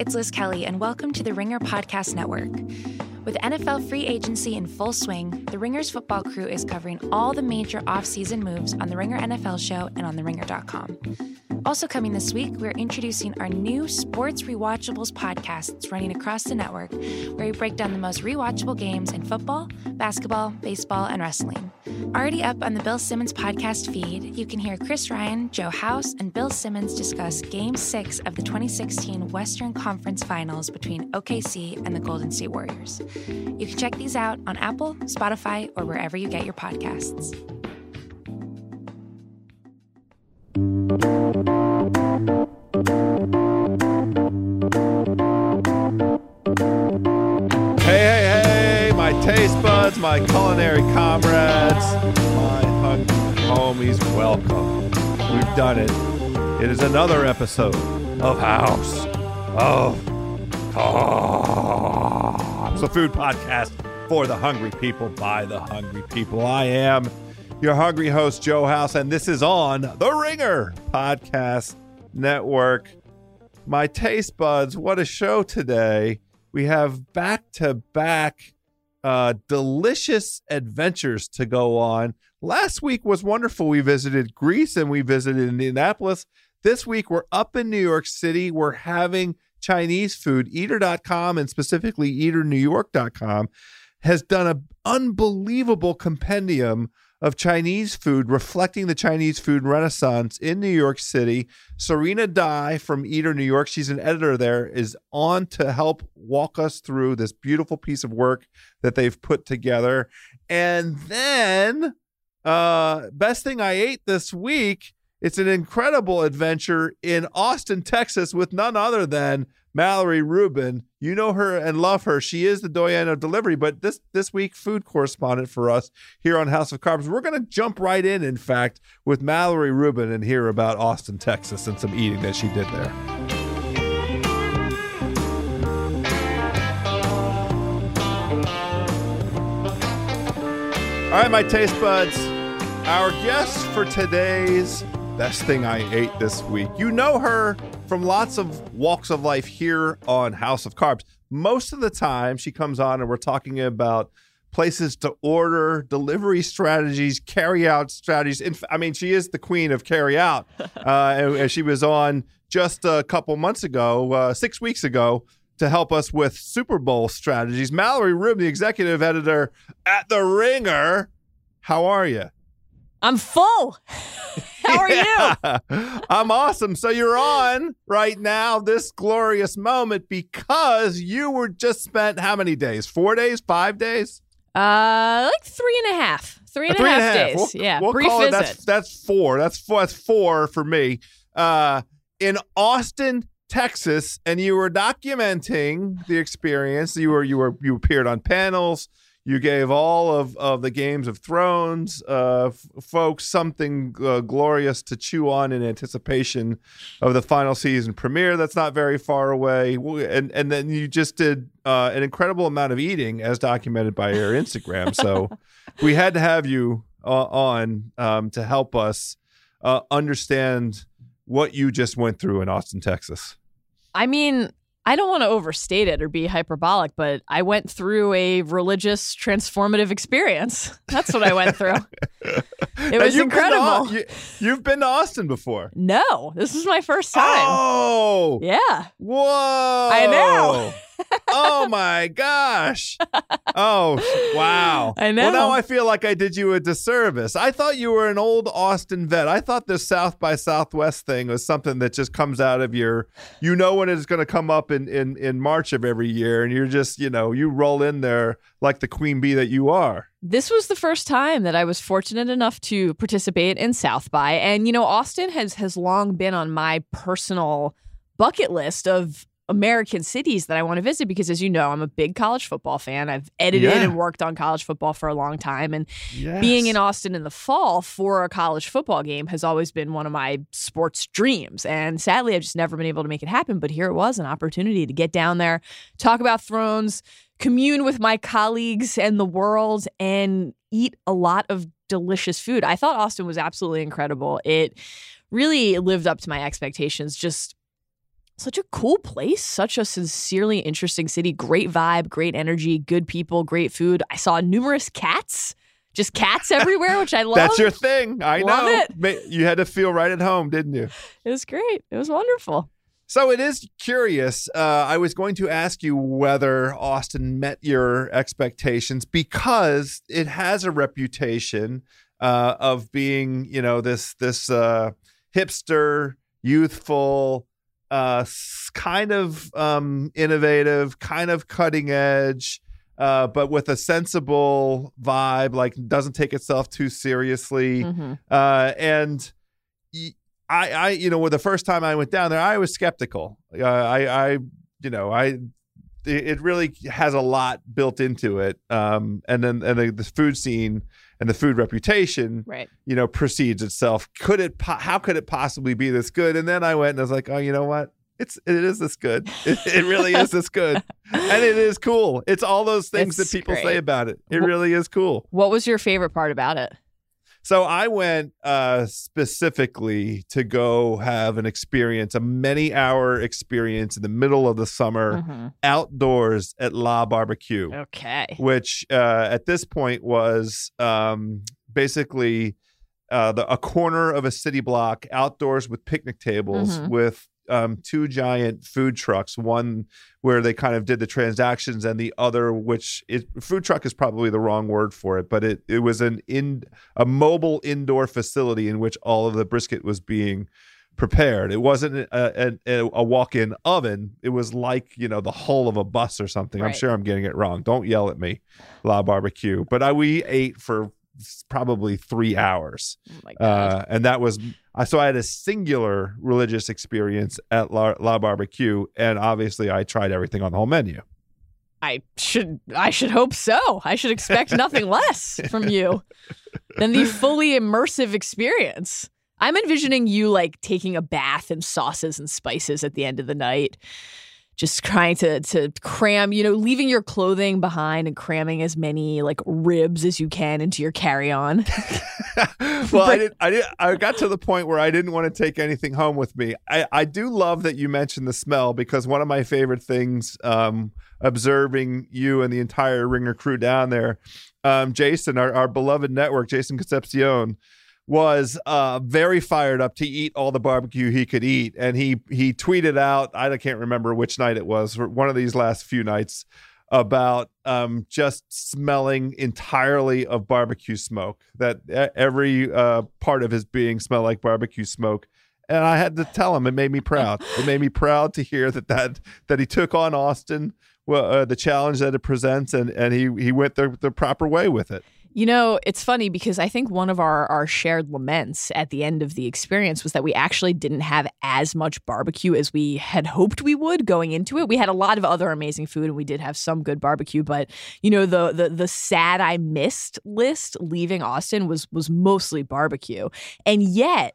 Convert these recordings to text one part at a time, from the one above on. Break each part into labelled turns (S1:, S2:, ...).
S1: it's Liz Kelly, and welcome to the Ringer Podcast Network. With NFL free agency in full swing, the Ringer's football crew is covering all the major offseason moves on the Ringer NFL show and on theringer.com. Also, coming this week, we're introducing our new Sports Rewatchables podcasts running across the network, where we break down the most rewatchable games in football, basketball, baseball, and wrestling. Already up on the Bill Simmons podcast feed, you can hear Chris Ryan, Joe House, and Bill Simmons discuss Game 6 of the 2016 Western Conference Finals between OKC and the Golden State Warriors. You can check these out on Apple, Spotify, or wherever you get your podcasts.
S2: Hey, hey, hey, my taste buds, my culinary comrades, my hungry homies, welcome. We've done it. It is another episode of House of Carbs, a food podcast for the hungry people by the hungry people. I am your hungry host, Joe House, and this is on the Ringer Podcast Network. My taste buds, what a show today we have back to back delicious adventures to go on. Last week was wonderful. We visited Greece and we visited Indianapolis. This week we're up in New York City. We're having Chinese food. Eater.com and specifically eaternewyork.com has done an unbelievable compendium of Chinese food reflecting the Chinese food renaissance in New York City. Serena Dai from Eater New York, she's an editor there, is on to help walk us through this beautiful piece of work that they've put together. And then, uh, best thing I ate this week, it's an incredible adventure in Austin, Texas, with none other than Mallory Rubin. You know her and love her. She is the doyen of delivery, but this this week food correspondent for us here on House of Carbs. We're going to jump right in, in fact, with Mallory Rubin and hear about Austin, Texas, and some eating that she did there. All right, my taste buds. Our guest for today's best thing I ate this week. You know her from lots of walks of life here on House of Carbs. Most of the time, she comes on and we're talking about places to order, delivery strategies, carry out strategies. In, I mean, she is the queen of carry out. Uh, and, and, she was on just a couple months ago, uh, six weeks ago, to help us with Super Bowl strategies. Mallory Rubin, the executive editor at The Ringer. How are you?
S3: I'm full. How are
S2: yeah. you? I'm awesome. So you're on right now, this glorious moment, because you were just spent how many days? Four days? Five days?
S3: Uh, like three and a half. Three and, a, three half, and a half days.
S2: We'll,
S3: yeah,
S2: we'll
S3: brief
S2: call
S3: visit.
S2: It, that's that's four. That's four. That's four for me. Uh, in Austin, Texas, and you were documenting the experience. You were you were you appeared on panels. You gave all of, of the Games of Thrones uh, f- folks something uh, glorious to chew on in anticipation of the final season premiere. That's not very far away, and and then you just did uh, an incredible amount of eating, as documented by your Instagram. So we had to have you uh, on um, to help us uh, understand what you just went through in Austin, Texas.
S3: I mean, I don't want to overstate it or be hyperbolic, but I went through a religious transformative experience. That's what I went through. it was incredible.
S2: Been to, you, have been to Austin before?
S3: No, this is my first time.
S2: Oh,
S3: yeah.
S2: Whoa!
S3: I know.
S2: Oh my gosh. Oh, wow.
S3: I know.
S2: Well, now I feel like I did you a disservice. I thought you were an old Austin vet. I thought this South by Southwest thing was something that just comes out of your, you know, when it's going to come up in, in, in March of every year. And you're just, you know, you roll in there like the queen bee that you are.
S3: This was the first time that I was fortunate enough to participate in South by. And, you know, Austin has, has long been on my personal bucket list of American cities that I want to visit because, as you know, I'm a big college football fan. I've edited yeah. and worked on college football for a long time. And yes. being in Austin in the fall for a college football game has always been one of my sports dreams. And sadly, I've just never been able to make it happen. But here it was an opportunity to get down there, talk about Thrones, commune with my colleagues and the world, and eat a lot of delicious food. I thought Austin was absolutely incredible. It really lived up to my expectations. Just such a cool place, such a sincerely interesting city. Great vibe, great energy, good people, great food. I saw numerous cats, just cats everywhere, which I love.
S2: That's your thing. I
S3: Love
S2: know.
S3: it.
S2: You had to feel right at home, didn't you?
S3: It was great. It was wonderful.
S2: So it is curious. Uh, I was going to ask you whether Austin met your expectations because it has a reputation uh, of being, you know, this this uh, hipster, youthful, uh, kind of um, innovative, kind of cutting edge. Uh, but with a sensible vibe, like doesn't take itself too seriously
S3: Mhm.
S2: uh, and I, I, you know, well, the first time I went down there, I was skeptical. Uh, I, I, you know, I, it it really has a lot built into it. Um, and then and the, the food scene and the food reputation,
S3: Right.
S2: you know, precedes itself. Could it? Po- how could it possibly be this good? And then I went and I was like, oh, you know what? It's it is this good. It, it really is this good, and it is cool. It's all those things
S3: It's
S2: that people say about it. It really is cool.
S3: What was your favorite part about it?
S2: So I went uh, specifically to go have an experience, a many hour experience in the middle of the summer
S3: Mhm.
S2: outdoors at La Barbecue,
S3: Okay.
S2: which uh, at this point was um, basically uh, the, a corner of a city block outdoors with picnic tables
S3: Mhm.
S2: with um, two giant food trucks, one where they kind of did the transactions and the other which is food truck is probably the wrong word for it, but it, it was an in a mobile indoor facility in which all of the brisket was being prepared. It wasn't a, a, a walk-in oven. It was like, you know, the hull of a bus or something. I'm sure I'm getting it wrong. Don't yell at me, La Barbecue. But I, we ate for probably three hours.
S3: Oh my god.
S2: Uh, and that was I so I had a singular religious experience at La, La Barbecue, and obviously I tried everything on the whole menu.
S3: I should I should hope so. I should expect nothing less from you than the fully immersive experience. I'm envisioning you like taking a bath in sauces and spices at the end of the night. Just trying to to cram, you know, leaving your clothing behind and cramming as many like ribs as you can into your carry-on.
S2: well, I did. I did. I got to the point where I didn't want to take anything home with me. I, I do love that you mentioned the smell because one of my favorite things, um, observing you and the entire Ringer crew down there, um, Jason, our, our beloved network, Jason Concepcion, was uh, very fired up to eat all the barbecue he could eat, and he he tweeted out. I can't remember which night it was. One of these last few nights about um, just smelling entirely of barbecue smoke. That every uh, part of his being smelled like barbecue smoke. And I had to tell him it made me proud. It made me proud to hear that that that he took on Austin, well, uh, the challenge that it presents, and and he he went the the proper way with it.
S3: You know, it's funny because I think one of our, our shared laments at the end of the experience was that we actually didn't have as much barbecue as we had hoped we would going into it. We had a lot of other amazing food and we did have some good barbecue, but you know, the the the sad I missed list leaving Austin was was mostly barbecue. And yet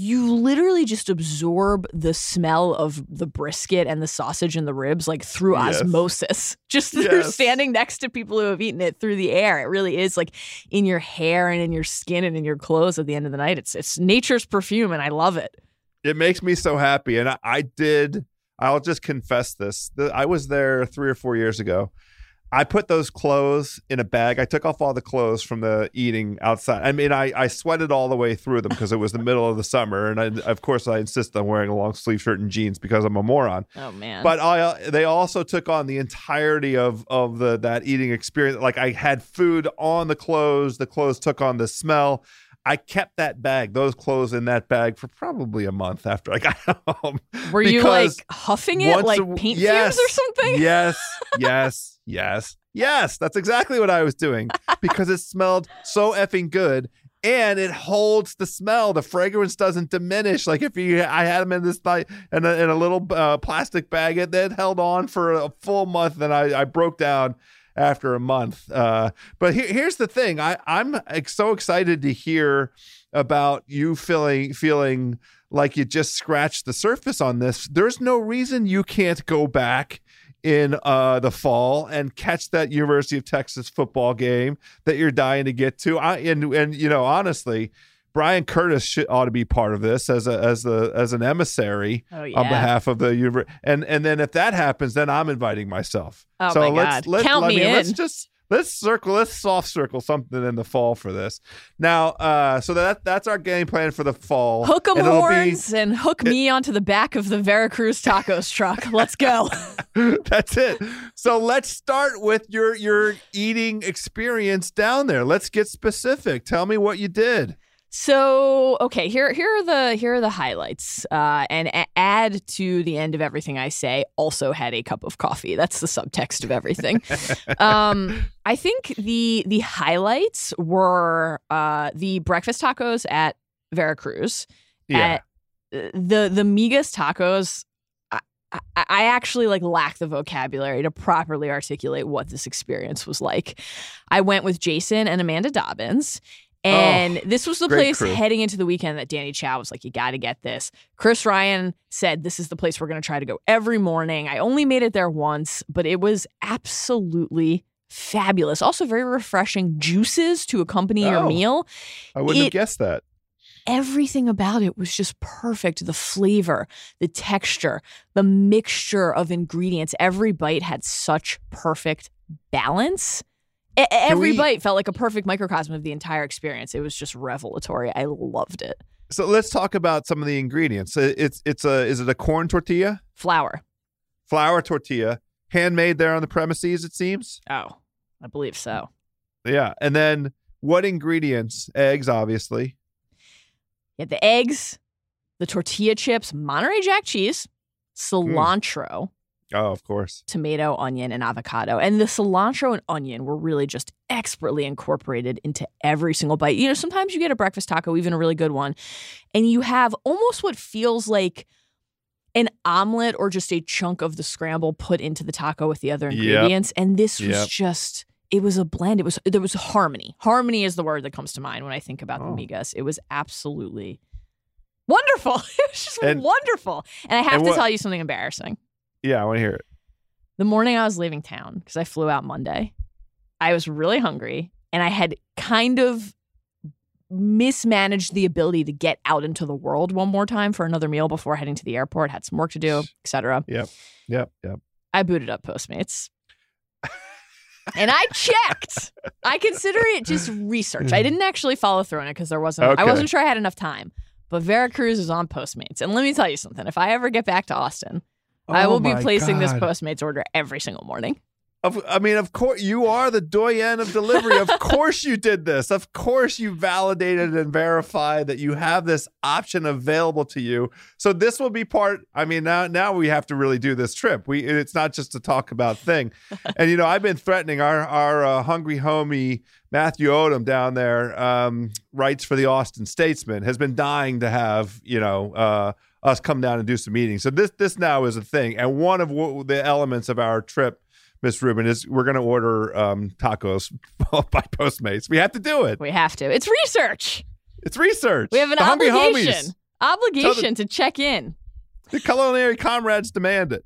S3: you literally just absorb the smell of the brisket and the sausage and the ribs like through
S2: Yes.
S3: osmosis just through standing next to people who have eaten it through the air it really is like in your hair and in your skin and in your clothes at the end of the night it's it's nature's perfume and i love it
S2: It makes me so happy, and I, I did. I'll just confess this: The- I was there three or four years ago. I put those clothes in a bag. I took off all the clothes from the eating outside. I mean, I, I sweated all the way through them because it was the middle of the summer, and I, of course, I insist on wearing a long sleeve shirt and jeans because I'm a moron.
S3: oh man
S2: But I, uh, they also took on the entirety of of the that eating experience. Like I had food on the clothes. The clothes took on the smell. I kept that bag, those clothes in that bag for probably a month after I got home.
S3: were you like huffing it like
S2: a
S3: paint
S2: yes,
S3: fumes or something
S2: Yes, yes, yes, yes. That's exactly what I was doing because it smelled so effing good. And it holds the smell. The fragrance doesn't diminish. Like if you, I had them in this night in a, in a little uh, plastic bag. It that held on for a full month. Then I, I broke down after a month. Uh, but here, here's the thing. I, I'm so excited to hear about you feeling feeling like you just scratched the surface on this. There's no reason you can't go back in uh, the fall and catch that University of Texas football game that you're dying to get to. I and and you know honestly. Bryan Curtis should, ought to be part of this as a as the as an emissary
S3: Oh yeah.
S2: on behalf of the university. And and then if that happens, then I'm inviting myself.
S3: Oh
S2: so
S3: my
S2: let's
S3: God.
S2: let's
S3: Count
S2: I
S3: me
S2: mean, let's just let's circle let's soft circle something in the fall for this. Now, uh, so that that's our game plan for the fall.
S3: Hook 'em
S2: And it'll be-
S3: horns and hook me onto the back of the Veracruz tacos truck. Let's go.
S2: That's it. So let's start with your your eating experience down there. Let's get specific. Tell me what you did.
S3: So okay, here here are the here are the highlights, uh, and a- add to the end of everything I say. Also had a cup of coffee. That's the subtext of everything. um, I think the the highlights were uh, the breakfast tacos at Veracruz.
S2: Yeah.
S3: At, the the migas tacos. I, I, I actually like lack the vocabulary to properly articulate what this experience was like. I went with Jason and Amanda Dobbins. Oh, and this was the
S2: Oh,
S3: place
S2: crew.
S3: heading into the weekend that Danny Chau was like, you got to get this. Chris Ryan said, this is the place we're going to try to go every morning. I only made it there once, but it was absolutely fabulous. Also, very refreshing juices to accompany your
S2: Oh.
S3: meal.
S2: I wouldn't have guessed that.
S3: Everything about it was just perfect. The flavor, the texture, the mixture of ingredients. Every bite had such perfect balance. Every
S2: we-
S3: bite felt like a perfect microcosm of the entire experience. It was just revelatory. I loved it.
S2: So let's talk about some of the ingredients. It's it's a is it a corn tortilla,
S3: Flour.
S2: flour tortilla, handmade there on the premises? It seems.
S3: Oh, I believe so.
S2: Yeah, and then what ingredients? Eggs, obviously.
S3: Had the eggs, the tortilla chips, Monterey Jack cheese, hmm. cilantro,
S2: Oh, of course.
S3: tomato, onion, and avocado. And the cilantro and onion were really just expertly incorporated into every single bite. You know, sometimes you get a breakfast taco, even a really good one, and you have almost what feels like an omelet or just a chunk of the scramble put into the taco with the other
S2: Yep.
S3: ingredients. And this was
S2: Yep.
S3: just. It was a blend. It was there was harmony. Harmony is the word that comes to mind when I think about
S2: Oh.
S3: the migas. It was absolutely wonderful. It was just
S2: And-
S3: wonderful. And I have
S2: and
S3: to
S2: what-
S3: tell you something embarrassing
S2: Yeah, I want to hear it.
S3: the morning I was leaving town, because I flew out Monday, I was really hungry and I had kind of mismanaged the ability to get out into the world one more time for another meal before heading to the airport, had some work to do, etc.
S2: Yep, yep. Yep.
S3: I booted up Postmates. and I checked. I consider it just research. I didn't actually follow through on it because there wasn't
S2: Okay.
S3: I wasn't sure I had enough time. But Veracruz is on Postmates. And let me tell you something. If I ever get back to Austin, I
S2: Oh
S3: will be
S2: my
S3: placing this Postmates order every single morning.
S2: Of, I mean, of course, you are the doyen of delivery. of course, you did this. Of course, you validated and verified that you have this option available to you. So this will be part. I mean, now now we have to really do this trip. We it's not just a talk about thing. and you know, I've been threatening our our uh, hungry homie Matthew Odam down there, um, writes for the Austin Statesman, has been dying to have you know. Uh, us come down and do some meetings. So this this now is a thing, and one of w- the elements of our trip Miss Rubin, is we're going to order um, tacos by Postmates. We have to do it.
S3: We have to. It's research.
S2: It's research.
S3: We have an
S2: the
S3: obligation. Obligation to check in.
S2: the culinary comrades demand it.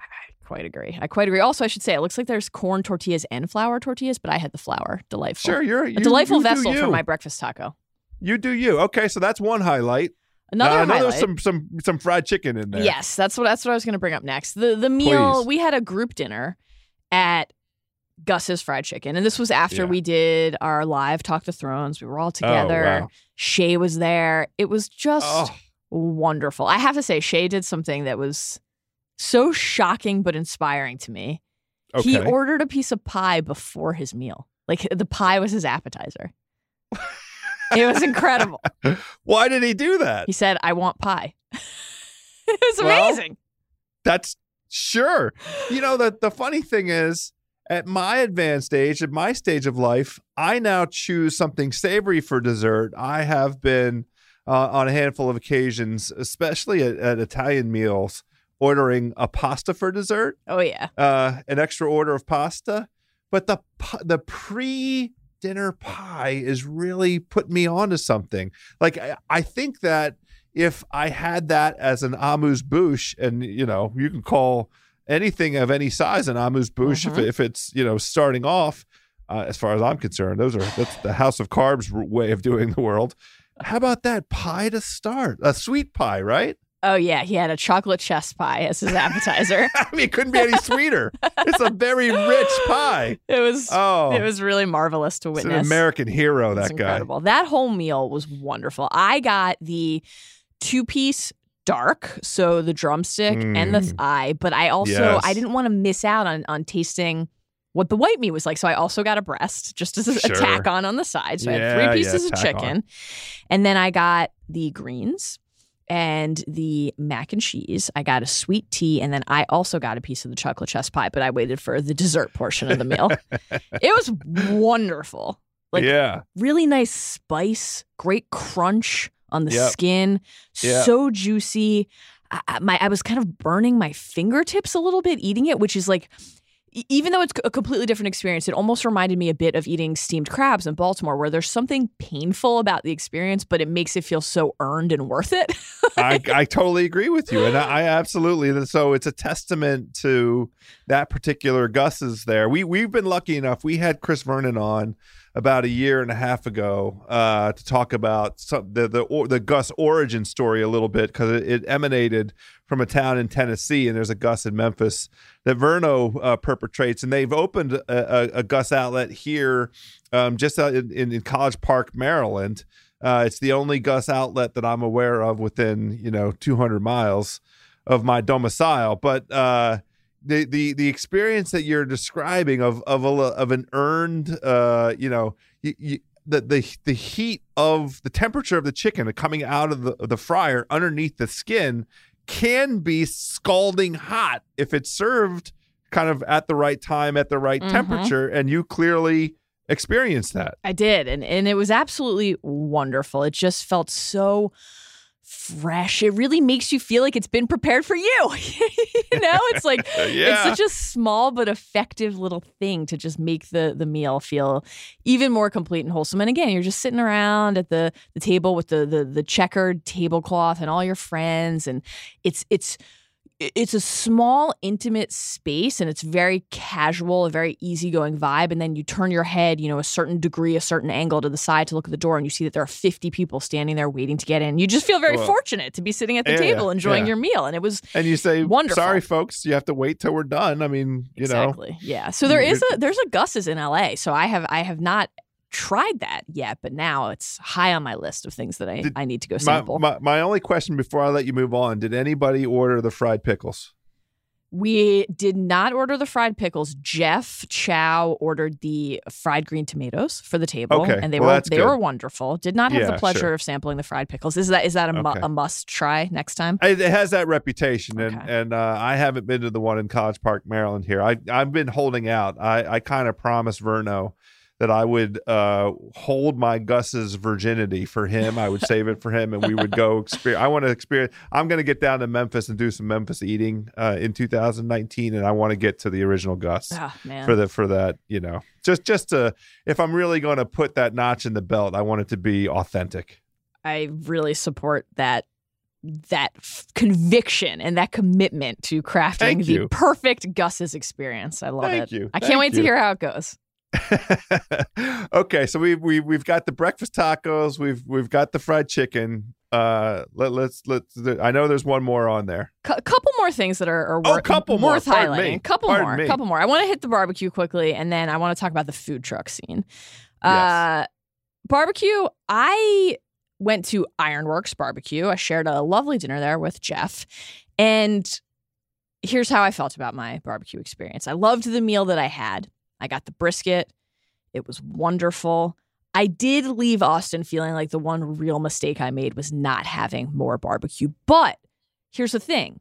S3: I quite agree. I quite agree. Also, I should say it looks like there's corn tortillas and flour tortillas, but I had the flour. Delightful.
S2: Sure, you're
S3: A
S2: you,
S3: delightful
S2: you
S3: vessel for my breakfast taco.
S2: You do you. Okay, so that's one highlight.
S3: Another
S2: Uh, I know
S3: highlight.
S2: there's some some some fried chicken in there.
S3: Yes, that's what that's what I was going to bring up next. The the meal
S2: Please.
S3: we had a group dinner at Gus's Fried Chicken, and this was after
S2: Yeah.
S3: we did our live Talk the Thrones. We were all
S2: Oh,
S3: together.
S2: wow.
S3: Shea was there. It was just
S2: Oh,
S3: wonderful. I have to say, Shea did something that was so shocking but inspiring to me.
S2: okay.
S3: He ordered a piece of pie before his meal. Like the pie was his appetizer. it was incredible.
S2: Why did he do that?
S3: He said, I want pie. it was
S2: Well,
S3: amazing.
S2: That's sure. You know the the funny thing is, at my advanced age, at my stage of life, I now choose something savory for dessert. I have been uh, on a handful of occasions, especially at, at Italian meals, ordering a pasta for dessert,
S3: Oh, yeah.
S2: uh, an extra order of pasta. But the the pre dinner pie is really put me onto something. Like I, I think that if I had that as an amuse bouche, and you know, you can call anything of any size an amuse bouche
S3: Mhm.
S2: if, if it's you know starting off. uh, as far as I'm concerned. Those are that's the House of Carbs way of doing the world. How about that pie to start? A sweet pie, right?
S3: Oh yeah, he had a chocolate chess pie as his appetizer.
S2: I mean, it couldn't be any sweeter. it's a very rich pie.
S3: it was
S2: Oh,
S3: it was really marvelous to
S2: it's an
S3: witness.
S2: American hero. That guy.
S3: incredible. That whole meal was wonderful. I got the two piece dark, so the drumstick and the
S2: Mm.
S3: thigh, but I also
S2: Yes.
S3: I didn't want to miss out on on tasting what the white meat was like. So I also got a breast just as a,
S2: Sure.
S3: tack on on the side. So I had
S2: Yeah,
S3: three
S2: yeah,
S3: pieces of
S2: tack on.
S3: chicken. And then I got the greens and the mac and cheese. I got a sweet tea, and then I also got a piece of the chocolate chess pie, but I waited for the dessert portion of the meal. it was wonderful. Like
S2: yeah,
S3: really nice spice, great crunch on the
S2: Yep.
S3: skin,
S2: Yep.
S3: so juicy. I, my I was kind of burning my fingertips a little bit eating it, which is like. Even though it's a completely different experience, it almost reminded me a bit of eating steamed crabs in Baltimore, where there's something painful about the experience, but it makes it feel so earned and worth it.
S2: I, I totally agree with you, and I, I absolutely. So it's a testament to that particular Gus's there. We we've been lucky enough. We had Chris Vernon on about a year and a half ago uh, to talk about some, the the or, the Gus origin story a little bit because it, it emanated from a town in Tennessee, and there's a Gus in Memphis that Verno uh, perpetrates, and they've opened a, a, a Gus outlet here, um, just in, in, College Park, Maryland. Uh, it's the only Gus outlet that I'm aware of within you know 200 miles of my domicile. But uh, the the the experience that you're describing of of a, of an earned uh, you know the the the heat of the temperature of the chicken coming out of the of the fryer underneath the skin can be scalding hot if it's served kind of at the right time at the right
S3: Mhm.
S2: temperature and you clearly experienced that
S3: I did, and and it was absolutely wonderful. It just felt so fresh. It really makes you feel like it's been prepared for you. you know, it's like it's such a small but effective little thing to just make the the meal feel even more complete and wholesome. And again, you're just sitting around at the the table with the the the checkered tablecloth and all your friends, and it's it's it's a small intimate space and it's very casual a very easygoing vibe and then you turn your head you know a certain degree a certain angle to the side to look at the door and you see that there are 50 people standing there waiting to get in you just feel very
S2: Well,
S3: fortunate to be sitting at the
S2: yeah,
S3: table enjoying
S2: yeah.
S3: your meal and it was
S2: and you say
S3: Wonderful.
S2: sorry folks you have to wait till we're done i mean you know
S3: exactly yeah so there is a there's a gus's in la so i have i have not tried that yet but now it's high on my list of things that i,
S2: Did-
S3: I need to go
S2: my,
S3: sample
S2: my, my only question before i let you move on did anybody order the fried pickles
S3: We did not order the fried pickles. Jeff Chow ordered the fried green tomatoes for the table,
S2: Okay,
S3: and they
S2: well,
S3: were they
S2: good.
S3: were wonderful. Did not have
S2: Yeah,
S3: the pleasure
S2: sure.
S3: of sampling the fried pickles. Is that is that a, mu- a must try next time?
S2: It has that reputation, and
S3: Okay.
S2: and uh, I haven't been to the one in College Park, Maryland. Here, I I've been holding out. I I kind of promised Verno that I would uh, hold my Gus's virginity for him. I would save it for him, and we would go experience. I want to experience. I'm going to get down to Memphis and do some Memphis eating uh, in 2019, and I want to get to the original Gus.
S3: Man,
S2: For the for that, you know, just just to if I'm really going to put that notch in the belt, I want it to be authentic.
S3: I really support that that f- conviction and that commitment to crafting the perfect Gus's experience. I love
S2: Thank
S3: it.
S2: you.
S3: I can't
S2: Thank
S3: wait to hear how it goes.
S2: okay, so we we we've got the breakfast tacos. We've we've got the fried chicken. Uh, let, let's let's. I know there's one more on there.
S3: A couple more things that are, are
S2: Oh, couple more.
S3: worth highlighting. A couple
S2: Pardon
S3: more.
S2: me.
S3: Couple more. I want to hit the barbecue quickly, and then I want to talk about the food truck scene.
S2: Yes.
S3: Uh, barbecue. I went to Ironworks Barbecue. I shared a lovely dinner there with Jeff, and here's how I felt about my barbecue experience. I loved the meal that I had. I got the brisket. It was wonderful. I did leave Austin feeling like the one real mistake I made was not having more barbecue. But here's the thing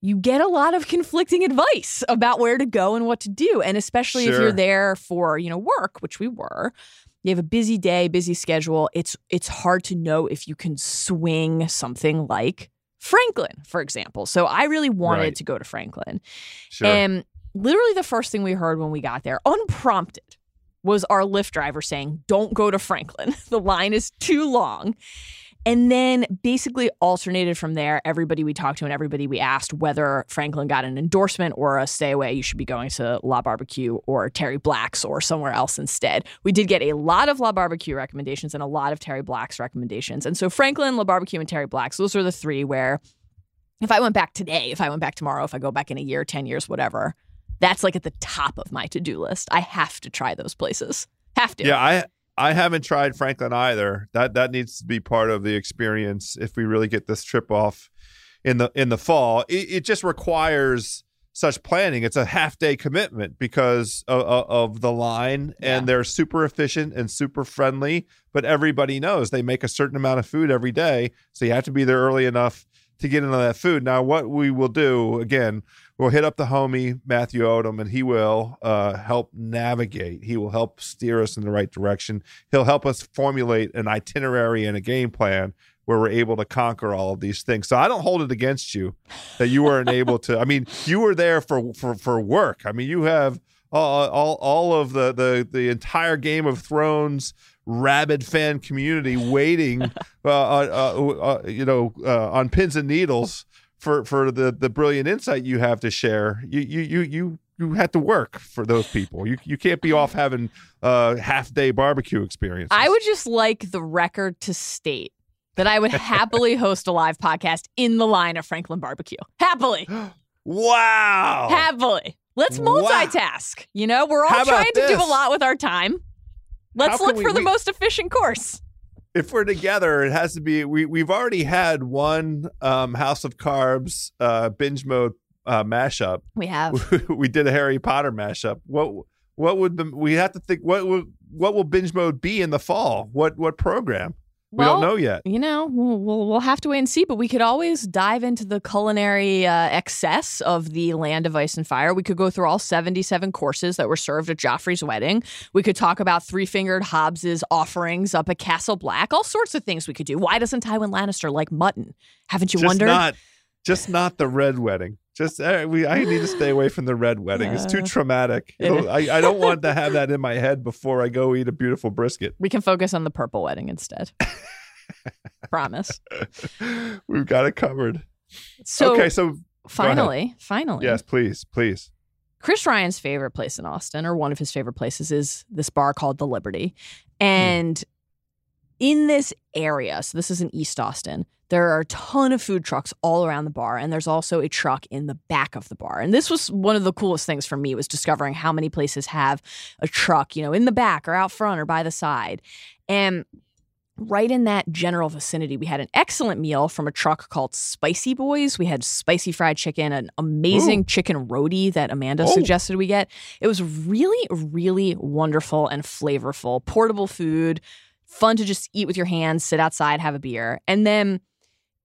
S3: you get a lot of conflicting advice about where to go and what to do. And especially if you're there for, you know, work, which we were. You have a busy day, busy schedule. It's it's hard to know if you can swing something like Franklin, for example. So I really wanted
S2: Right.
S3: to go to Franklin.
S2: Sure.
S3: And literally the first thing we heard when we got there, unprompted, was our Lyft driver saying, Don't go to Franklin. The line is too long. And then basically alternated from there, everybody we talked to and everybody we asked whether Franklin got an endorsement or a stay away, you should be going to La Barbecue or Terry Black's or somewhere else instead. We did get a lot of La Barbecue recommendations and a lot of Terry Black's recommendations. And so Franklin, La Barbecue, and Terry Black's, those are the three where if I went back today, if I went back tomorrow, if I go back in a year, 10 years, whatever, that's like at the top of my to do list. I have to try those places. Have to.
S2: Yeah, I I haven't tried Franklin either. That that needs to be part of the experience if we really get this trip off in the in the fall. It, it just requires such planning. It's a half day commitment because of, of the line,
S3: Yeah.
S2: and they're super efficient and super friendly. But everybody knows they make a certain amount of food every day, so you have to be there early enough to get into that food. Now, what we will do again, we'll hit up the homie Matthew Odam, and he will uh, help navigate. He will help steer us in the right direction. He'll help us formulate an itinerary and a game plan where we're able to conquer all of these things. So I don't hold it against you that you weren't able to. I mean, you were there for for for work. I mean, you have all all, all of the the the entire Game of Thrones rabid fan community waiting, uh, uh, uh, uh, you know, uh, on pins and needles for for the the brilliant insight you have to share. You you you you. You had to work for those people. You you can't be off having uh, half day barbecue experience.
S3: I would just like the record to state that I would happily host a live podcast in the line of Franklin Barbecue. Happily.
S2: Wow.
S3: Happily. Let's
S2: Wow.
S3: multitask. You know, we're all trying to do a lot with our time. Let's look
S2: can
S3: for
S2: we-
S3: the
S2: we-
S3: most efficient course.
S2: If we're together, it has to be. We we've already had one um, House of Carbs uh, binge mode uh, mashup.
S3: We have.
S2: we did a Harry Potter mashup. What what would the, we have to think? What would what will binge mode be in the fall? What what program? We
S3: Well,
S2: don't know yet.
S3: You know, we'll, we'll we'll have to wait and see, but we could always dive into the culinary uh, excess of the land of ice and fire. We could go through all 77 courses that were served at Joffrey's wedding. We could talk about Three Fingered Hobbs's offerings up at Castle Black. All sorts of things we could do. Why doesn't Tywin Lannister like mutton? Haven't you
S2: just
S3: wondered?
S2: not just not the red wedding. Just uh, we. I need to stay away from the red wedding. It's too traumatic. I, I don't want to have that in my head before I go eat a beautiful brisket.
S3: we can focus on the purple wedding instead. Promise.
S2: We've got it covered.
S3: So
S2: okay, so
S3: finally, finally,
S2: yes, please, please.
S3: Chris Ryan's favorite place in Austin, or one of his favorite places, is this bar called the Liberty. And in this area, so this is in East Austin, there are a ton of food trucks all around the bar, and there's also a truck in the back of the bar. And this was one of the coolest things for me was discovering how many places have a truck, you know, in the back or out front or by the side. And right in that general vicinity, we had an excellent meal from a truck called Spicy Boys. We had spicy fried chicken, an amazing chicken roti that Amanda
S2: Oh.
S3: suggested we get. It was really, really wonderful and flavorful, portable food, fun to just eat with your hands, sit outside, have a beer. And then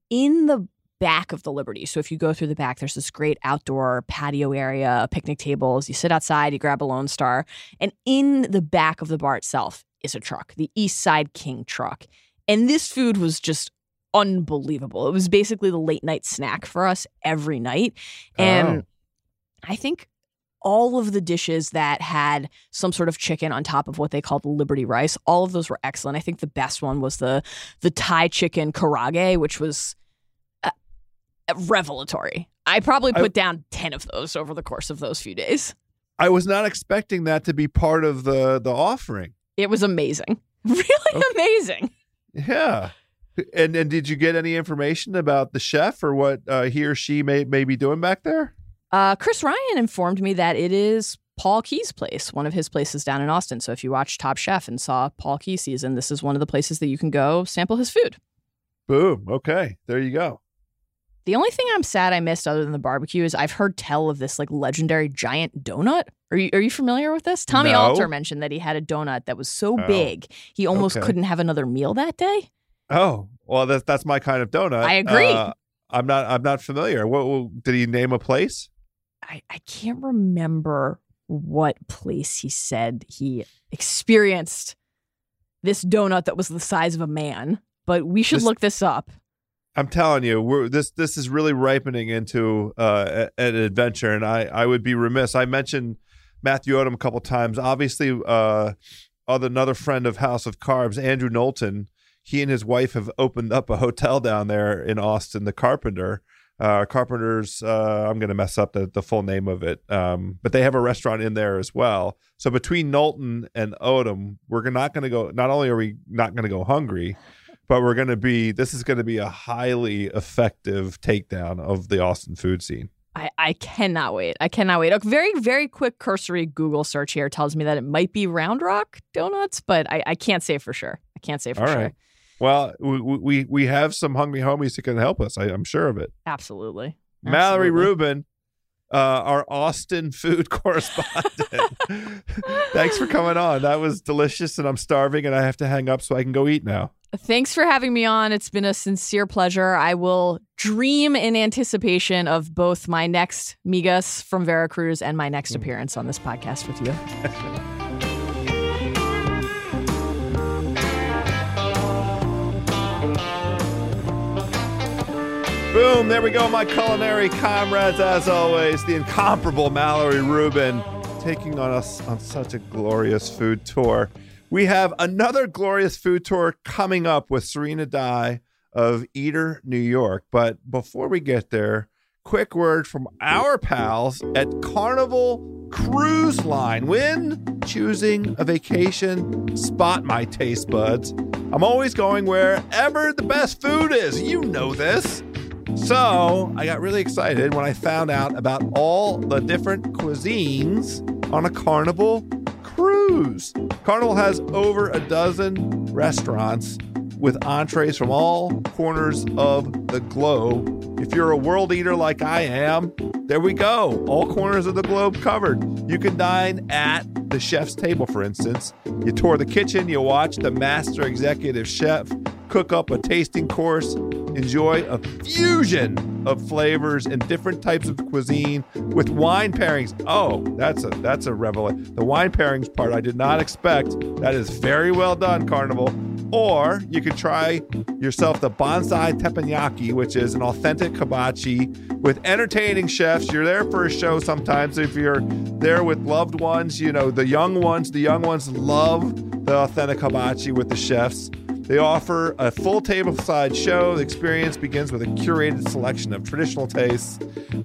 S3: in the back of the Liberty. So if you go through the back, there's this great outdoor patio area, picnic tables. You sit outside, you grab a Lone Star, and in the back of the bar itself is a truck, the East Side King truck. And this food was just unbelievable. It was basically the late night snack for us every night. And
S2: Oh.
S3: I think all of the dishes that had some sort of chicken on top of what they called Liberty rice, all of those were excellent. I think the best one was the the Thai chicken karaage, which was uh, revelatory. I probably
S2: I-
S3: put down 10 of those over the course of those few days.
S2: I was not expecting that to be part of the the offering.
S3: It was amazing. Really amazing.
S2: Yeah. And and did you get any information about the chef or what uh, he or she may may be doing back there?
S3: Uh, Chris Ryan informed me that it is Paul Qui's place, one of his places down in Austin. So if you watch Top Chef and saw Paul Qui season, this is one of the places that you can go sample his food.
S2: Boom. Okay. There you go.
S3: The only thing I'm sad I missed other than the barbecue is I've heard tell of this like legendary giant donut. Are you are you familiar with this? Tommy
S2: No.
S3: Alter mentioned that he had a donut that was so
S2: Oh.
S3: big he almost
S2: Okay.
S3: couldn't have another meal that day.
S2: Oh, well that's that's my kind of donut.
S3: I agree.
S2: Uh, I'm not I'm not familiar. What, what did he name a place?
S3: I, I can't remember what place he said he experienced this donut that was the size of a man, but we should
S2: This-
S3: look this up.
S2: I'm telling you, we're, this this is really ripening into uh, an adventure, and I I would be remiss. I mentioned Matthew Odam a couple times. Obviously, uh, other another friend of House of Carbs, Andrew Knowlton. he and his wife have opened up a hotel down there in Austin, the Carpenter. Uh, Carpenter's, uh, I'm going to mess up the, the full name of it, um, but they have a restaurant in there as well. So between Knowlton and Odam, we're not going to go. Not only are we not going to go hungry, but we're going to be. This is going to be a highly effective takedown of the Austin food scene.
S3: I, I cannot wait. I cannot wait. A very, very quick cursory Google search here tells me that it might be Round Rock Donuts, but I, I can't say for sure. I can't say for
S2: All
S3: sure.
S2: right. Well, we, we we have some hungry homies who can help us. I, I'm sure of it.
S3: Absolutely.
S2: Mallory
S3: Absolutely.
S2: Rubin, uh, our Austin food correspondent. Thanks for coming on. That was delicious, and I'm starving, and I have to hang up so I can go eat now.
S3: Thanks for having me on. It's been a sincere pleasure. I will dream in anticipation of both my next migas from Veracruz and my next appearance on this podcast with you.
S2: Boom! There we go, my culinary comrades. As always, the incomparable Mallory Rubin taking on us on such a glorious food tour. We have another glorious food tour coming up with Serena Dai of Eater, New York. But before we get there, quick word from our pals at Carnival Cruise Line. When choosing a vacation, spot my taste buds. I'm always going wherever the best food is. You know this. So I got really excited when I found out about all the different cuisines on a Carnival cruise. Carnival has over a dozen restaurants with entrees from all corners of the globe. If you're a world eater like I am, there we go. All corners of the globe covered. You can dine at the chef's table, for instance. You tour the kitchen, you watch the master executive chef cook up a tasting course, enjoy a fusion of flavors and different types of cuisine with wine pairings. Oh, that's a that's a revelation. The wine pairings part I did not expect. That is very well done, Carnival. Or you could try yourself the bonsai teppanyaki, which is an authentic hibachi with entertaining chefs. You're there for a show sometimes. If you're there with loved ones, you know, the young ones, the young ones love the authentic hibachi with the chefs. They offer a full tableside show. The experience begins with a curated selection of traditional tastes,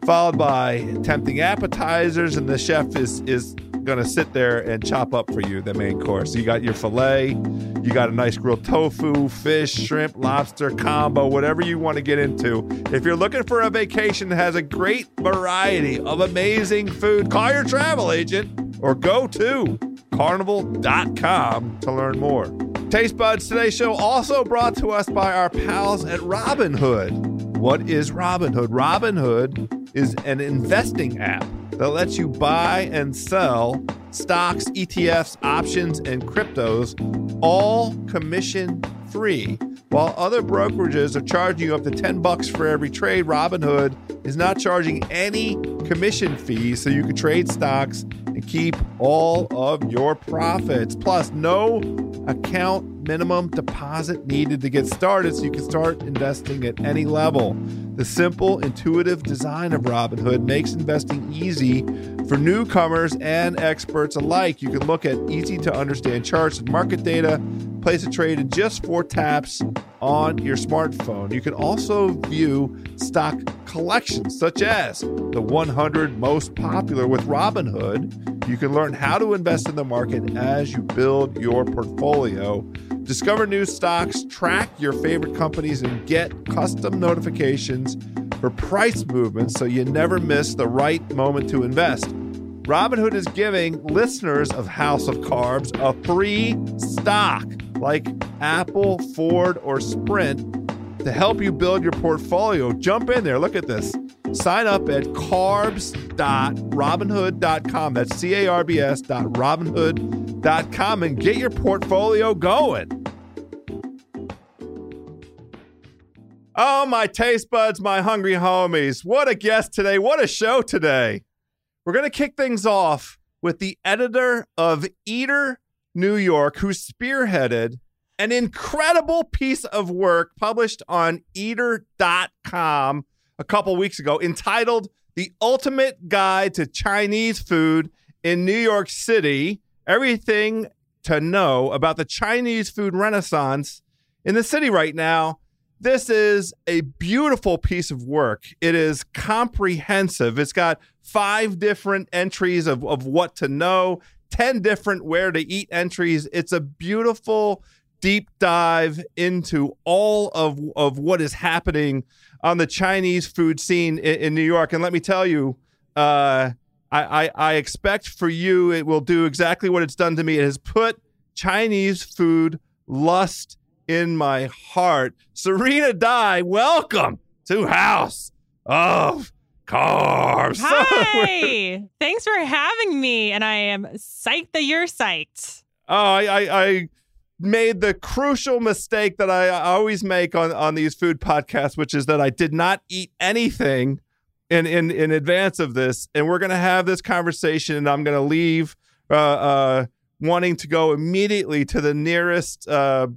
S2: followed by tempting appetizers, and the chef is is to sit there and chop up for you the main course. You got your filet, you got a nice grilled tofu, fish, shrimp, lobster combo, whatever you want to get into. If you're looking for a vacation that has a great variety of amazing food, call your travel agent or go to carnival.com to learn more. Taste Buds Today's show also brought to us by our pals at Robinhood. What is Robinhood? Robinhood is an investing app that lets you buy and sell stocks, ETFs, options, and cryptos, all commission free. While other brokerages are charging you up to 10 bucks for every trade, Robinhood is not charging any commission fees so you can trade stocks and keep all of your profits. Plus, no account minimum deposit needed to get started so you can start investing at any level. The simple, intuitive design of Robinhood makes investing easy for newcomers and experts alike. You can look at easy to understand charts and market data, place a trade in just four taps on your smartphone. You can also view stock collections such as the 100 most popular with Robinhood. You can learn how to invest in the market as you build your portfolio. Discover new stocks, track your favorite companies, and get custom notifications for price movements so you never miss the right moment to invest. Robinhood is giving listeners of House of Carbs a free stock like Apple, Ford, or Sprint to help you build your portfolio. Jump in there. Look at this. Sign up at carbs.robinhood.com. That's C A R B S.robinhood.com and get your portfolio going. Oh, my taste buds, my hungry homies. What a guest today. What a show today. We're going to kick things off with the editor of Eater New York, who spearheaded an incredible piece of work published on eater.com a couple weeks ago entitled The Ultimate Guide to Chinese Food in New York City. Everything to know about the Chinese food renaissance in the city right now. This is a beautiful piece of work. It is comprehensive. It's got five different entries of, of what to know, 10 different where to eat entries. It's a beautiful deep dive into all of, of what is happening on the Chinese food scene in, in New York. And let me tell you, uh, I, I, I expect for you it will do exactly what it's done to me. It has put Chinese food lust in my heart. Serena Dai, welcome to House of Carbs.
S4: Hi. Thanks for having me. And I am psyched that you're psyched.
S2: Oh, I, I, I made the crucial mistake that I always make on, on these food podcasts, which is that I did not eat anything in, in, in advance of this. And we're going to have this conversation, and I'm going to leave uh, uh, wanting to go immediately to the nearest uh,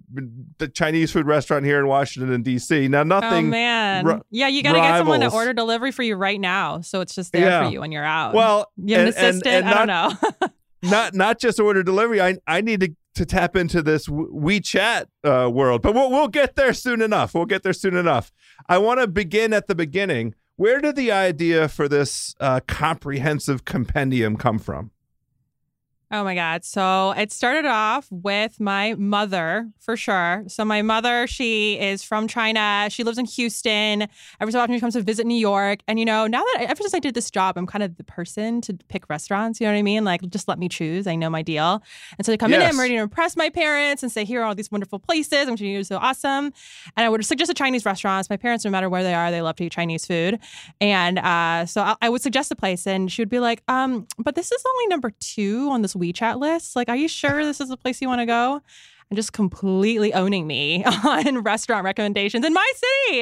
S2: the Chinese food restaurant here in Washington, D.C. Now, nothing.
S4: Oh, man. yeah, you got to get someone to order delivery for you right now. So it's just there yeah. for you when you're out.
S2: Well,
S4: you have an assistant? And, and
S2: not,
S4: I don't
S2: know. not, not just order delivery. I, I need to to tap into this WeChat uh, world, but we'll we'll get there soon enough. We'll get there soon enough. I want to begin at the beginning. Where did the idea for this uh, comprehensive compendium come from?
S4: Oh my God. So it started off with my mother for sure. So my mother, she is from China. She lives in Houston. Every so often she comes to visit New York. And you know, now that ever since I did this job, I'm kind of the person to pick restaurants. You know what I mean? Like just let me choose. I know my deal. And so they come yes. in, I'm ready to impress my parents and say, here are all these wonderful places. I'm sure you're so awesome. And I would suggest a Chinese restaurant. My parents, no matter where they are, they love to eat Chinese food. And uh, so I, I would suggest a place and she would be like, um, but this is only number two on this WeChat list. Like, are you sure this is the place you want to go? And just completely owning me on restaurant recommendations in my city.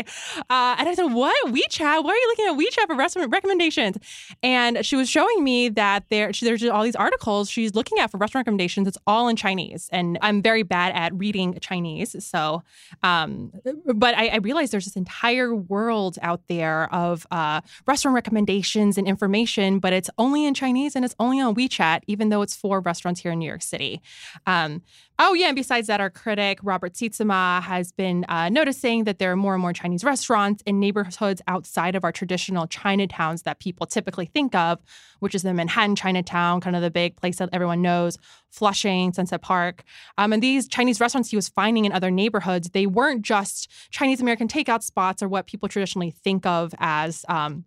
S4: Uh, and I said, What? WeChat? Why are you looking at WeChat for restaurant recommendations? And she was showing me that there, she, there's all these articles she's looking at for restaurant recommendations. It's all in Chinese. And I'm very bad at reading Chinese. So, um, but I, I, realized there's this entire world out there of uh, restaurant recommendations and information, but it's only in Chinese and it's only on WeChat, even though it's for restaurants here in New York City. Um, Oh, yeah. And besides that, our critic, Robert Sietsema, has been uh, noticing that there are more and more Chinese restaurants in neighborhoods outside of our traditional Chinatowns that people typically think of, which is the Manhattan Chinatown, kind of the big place that everyone knows, Flushing, Sunset Park. Um, and these Chinese restaurants he was finding in other neighborhoods, they weren't just Chinese American takeout spots or what people traditionally think of as. Um,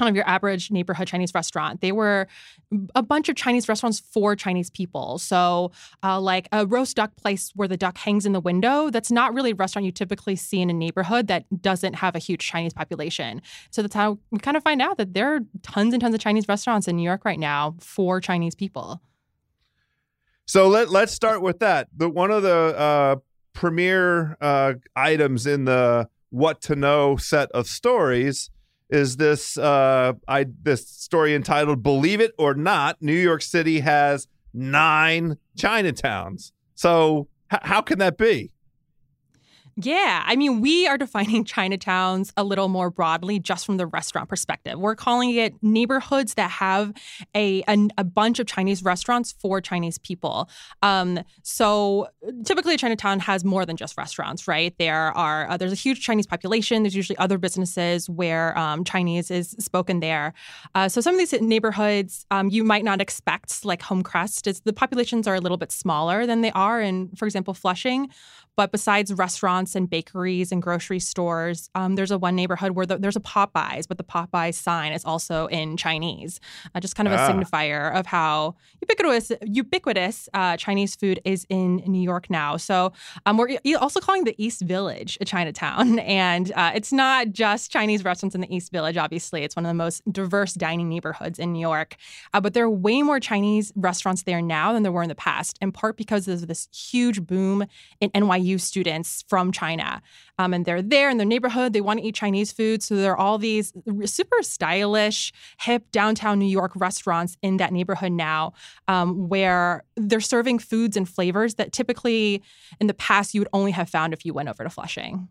S4: kind of your average neighborhood Chinese restaurant. They were a bunch of Chinese restaurants for Chinese people. So, uh, like a roast duck place where the duck hangs in the window, that's not really a restaurant you typically see in a neighborhood that doesn't have a huge Chinese population. So, that's how we kind of find out that there are tons and tons of Chinese restaurants in New York right now for Chinese people.
S2: So, let, let's start with that. The, one of the uh, premier uh, items in the what to know set of stories is this uh, I this story entitled "Believe It or Not." New York City has nine Chinatowns. So h- how can that be?
S4: Yeah, I mean, we are defining Chinatowns a little more broadly just from the restaurant perspective. We're calling it neighborhoods that have a a, a bunch of Chinese restaurants for Chinese people. Um, so typically, a Chinatown has more than just restaurants, right? There are uh, there's a huge Chinese population. There's usually other businesses where um, Chinese is spoken there. Uh, so some of these neighborhoods um, you might not expect, like Homecrest, is the populations are a little bit smaller than they are in, for example, Flushing. But besides restaurants and bakeries and grocery stores, um, there's a one neighborhood where the, there's a Popeyes, but the Popeyes sign is also in Chinese, uh, just kind of ah. a signifier of how ubiquitous ubiquitous uh, Chinese food is in New York now. So um, we're also calling the East Village a Chinatown, and uh, it's not just Chinese restaurants in the East Village. Obviously, it's one of the most diverse dining neighborhoods in New York, uh, but there are way more Chinese restaurants there now than there were in the past, in part because of this huge boom in NYU students from China. Um, and they're there in their neighborhood. They want to eat Chinese food. So there are all these super stylish, hip downtown New York restaurants in that neighborhood now um, where they're serving foods and flavors that typically in the past you would only have found if you went over to Flushing.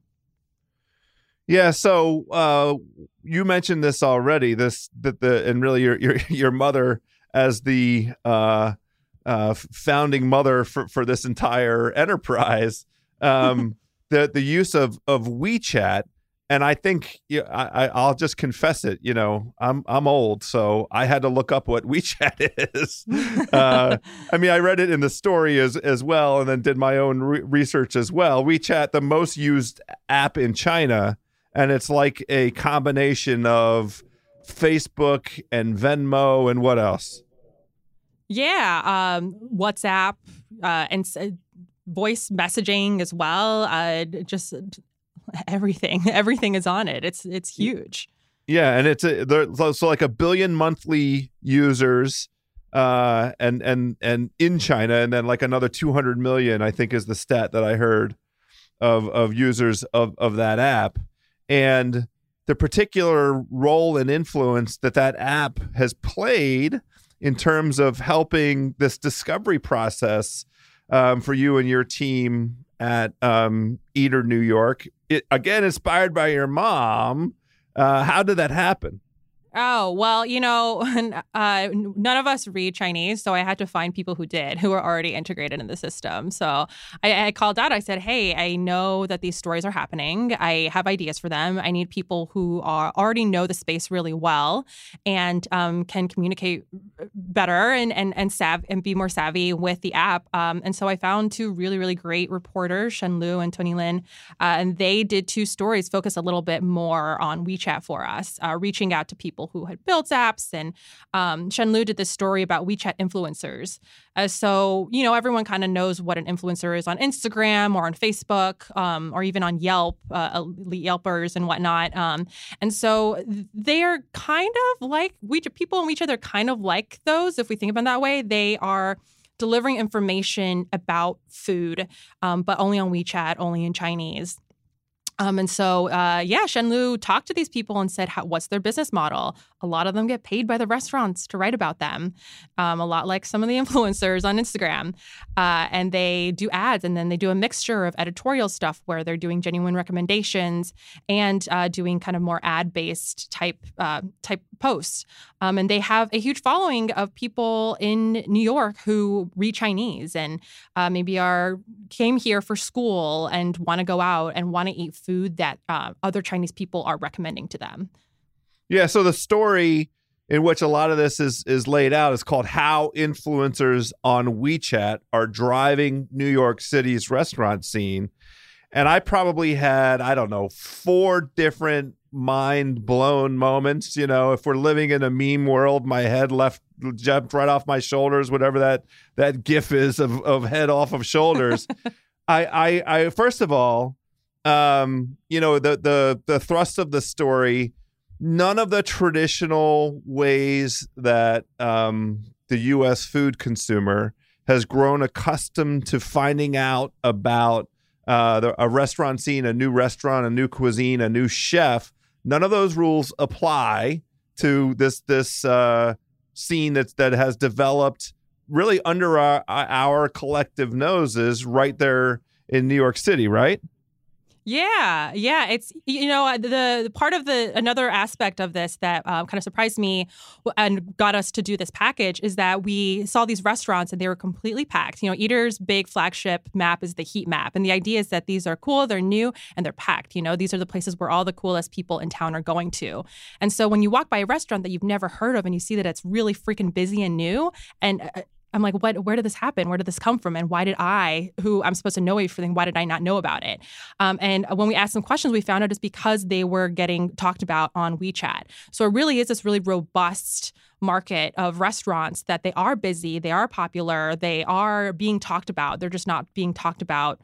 S2: Yeah, so uh, you mentioned this already. This that the and really your your your mother as the uh, uh, founding mother for for this entire enterprise um, the the use of of WeChat and I think yeah, I, I'll just confess it. You know, I'm I'm old, so I had to look up what WeChat is. uh, I mean, I read it in the story as as well, and then did my own re- research as well. WeChat, the most used app in China, and it's like a combination of Facebook and Venmo and what else?
S4: Yeah, um, WhatsApp uh, and voice messaging as well. Uh, just everything everything is on it. It's it's huge.
S2: Yeah and it's a, there, so like a billion monthly users uh and and and in china and then like another 200 million i think is the stat that i heard of of users of of that app. And the particular role and influence that that app has played in terms of helping this discovery process um, for you and your team at um, Eater, New York. It, again, inspired by your mom. Uh, how did that happen?
S4: Oh, well, you know, uh, none of us read Chinese, so I had to find people who did, who were already integrated in the system. So I, I, called out. I said, hey, I know that these stories are happening. I have ideas for them. I need people who are already know the space really well and um, can communicate better and and and sav- and be more savvy with the app. Um, and so I found two really, really great reporters, Shen Lu and Tony Lin, uh, and they did two stories, focus a little bit more on WeChat for us, uh, reaching out to people people who had built apps. And um, Shen Lu did this story about WeChat influencers. Uh, so, you know, everyone kind of knows what an influencer is on Instagram or on Facebook um, or even on Yelp, uh, Yelpers and whatnot. Um, and so they're kind of like we people in WeChat, they're kind of like those, if we think about that way. They are delivering information about food, um, but only on WeChat, only in Chinese. Um, and so, uh, yeah, Shen Lu talked to these people and said, what's their business model? A lot of them get paid by the restaurants to write about them, um, a lot like some of the influencers on Instagram. Uh, and they do ads and then they do a mixture of editorial stuff where they're doing genuine recommendations and uh, doing kind of more ad based type, uh, type posts. Um, and they have a huge following of people in New York who read Chinese and uh, maybe are came here for school and want to go out and want to eat food that uh, other Chinese people are recommending to them.
S2: Yeah. So the story in which a lot of this is is laid out is called "How Influencers on WeChat Are Driving New York City's Restaurant Scene." And I probably had I don't know four different mind blown moments. You know, if we're living in a meme world, my head left jumped right off my shoulders. Whatever that that gif is of of head off of shoulders. I, I I first of all um, you know, the the the thrust of the story, none of the traditional ways that um, the U.S. food consumer has grown accustomed to finding out about uh, the, a restaurant scene, a new restaurant, a new cuisine, a new chef. None of those rules apply to this this uh, scene that that has developed really under our, our collective noses right there in New York City, right?
S4: Yeah, yeah. It's you know uh, the, the part of the another aspect of this that um, kind of surprised me and got us to do this package is that we saw these restaurants and they were completely packed. You know, Eater's big flagship map is the heat map, and the idea is that these are cool, they're new, and they're packed. You know, these are the places where all the coolest people in town are going to. And so when you walk by a restaurant that you've never heard of and you see that it's really freaking busy and new, and uh, I'm like, what? Where did this happen? Where did this come from? And why did I, who I'm supposed to know everything, why did I not know about it? Um, and when we asked some questions, we found out it's because they were getting talked about on WeChat. So it really is this really robust market of restaurants that they are busy, they are popular, they are being talked about. They're just not being talked about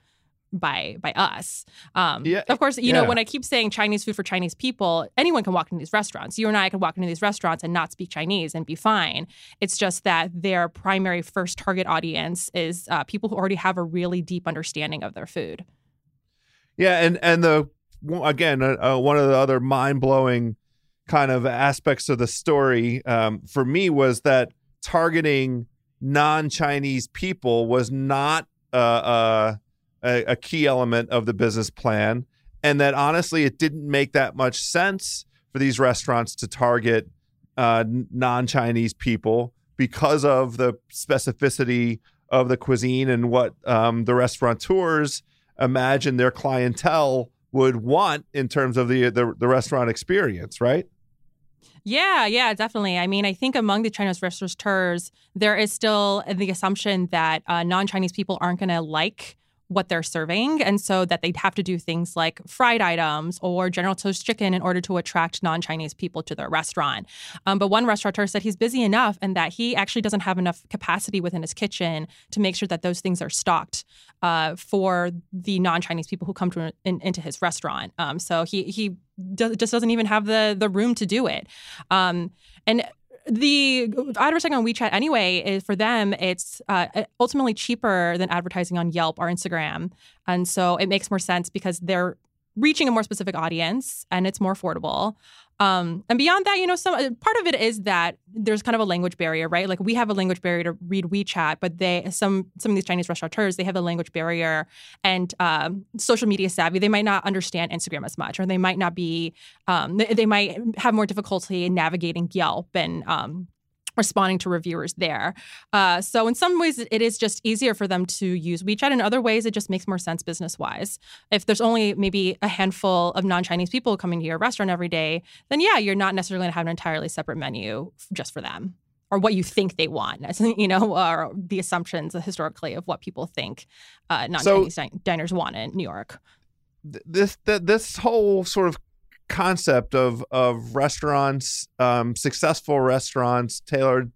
S4: by by us. Um, yeah, of course, you yeah. know when I keep saying Chinese food for Chinese people, anyone can walk into these restaurants. You and I can walk into these restaurants and not speak Chinese and be fine. It's just that their primary first target audience is uh, people who already have a really deep understanding of their food.
S2: Yeah, and and the again uh, uh one of the other mind blowing kind of aspects of the story um, for me was that targeting non Chinese people was not. Uh, uh a, a key element of the business plan, and that honestly, it didn't make that much sense for these restaurants to target uh, non Chinese people because of the specificity of the cuisine and what um, the restaurateurs imagine their clientele would want in terms of the the, the restaurant experience, right?
S4: Yeah, yeah, definitely. I mean, I think among the Chinese restaurateurs, there is still the assumption that uh, non Chinese people aren't going to like what they're serving. And so that they'd have to do things like fried items or General Tso's chicken in order to attract non Chinese people to their restaurant. Um, but one restaurateur said he's busy enough and that he actually doesn't have enough capacity within his kitchen to make sure that those things are stocked uh, for the non Chinese people who come to in, into his restaurant. Um, so he, he does, just doesn't even have the, the room to do it. Um, and the advertising on WeChat anyway is for them it's uh, ultimately cheaper than advertising on Yelp or Instagram, and so it makes more sense because they're reaching a more specific audience and it's more affordable. Um, and beyond that, you know, some uh, part of it is that there's kind of a language barrier, right? Like we have a language barrier to read WeChat, but they some some of these Chinese restaurateurs they have a language barrier and um, social media savvy. They might not understand Instagram as much, or they might not be. Um, they, they, might have more difficulty navigating Yelp and um, responding to reviewers there. Uh, so in some ways, it is just easier for them to use WeChat. In other ways, it just makes more sense business wise. If there's only maybe a handful of non-Chinese people coming to your restaurant every day, then yeah, you're not necessarily going to have an entirely separate menu just for them. Or what you think they want, you know, or the assumptions historically of what people think uh, non-Chinese so, diners want in New York.
S2: This this whole sort of concept of of restaurants, um, successful restaurants tailored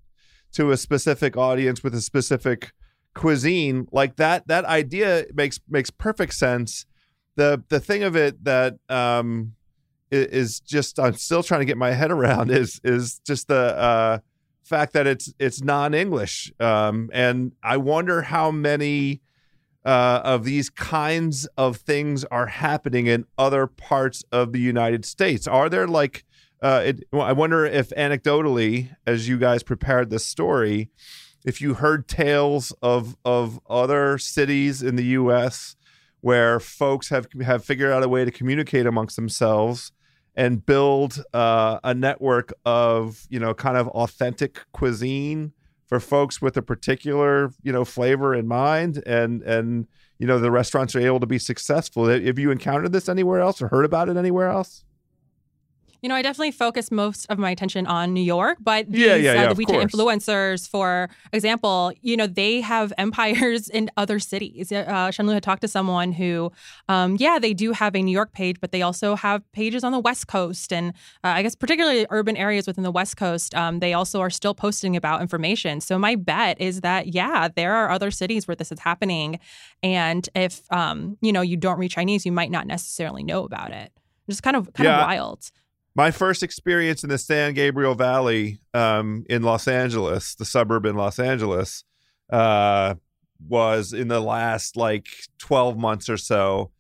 S2: to a specific audience with a specific cuisine, like that that idea makes makes perfect sense. The the thing of it that um, is just I'm still trying to get my head around is is just the uh, fact that it's it's non English, um, and I wonder how many uh, of these kinds of things are happening in other parts of the United States? Are there like, uh, it, I wonder if anecdotally, as you guys prepared this story, if you heard tales of of other cities in the U.S. where folks have have figured out a way to communicate amongst themselves and build uh, a network of you know kind of authentic cuisine for folks with a particular you know flavor in mind and and you know the restaurants are able to be successful. Have you encountered this anywhere else or heard about it anywhere else
S4: you know, I definitely focus most of my attention on New York, but these,
S2: yeah, yeah, yeah,
S4: uh, the WeChat influencers, for example, you know, they have empires in other cities. Uh, Shen Lu had talked to someone who, um, yeah, they do have a New York page, but they also have pages on the West Coast. And uh, I guess particularly urban areas within the West Coast, um, they also are still posting about information. So my bet is that, yeah, there are other cities where this is happening. And if, um, you know, you don't read Chinese, you might not necessarily know about it. Just kind of kind yeah. of wild
S2: my first experience in the San Gabriel Valley um, in Los Angeles, the suburb in Los Angeles, uh, was in the last like 12 months or so.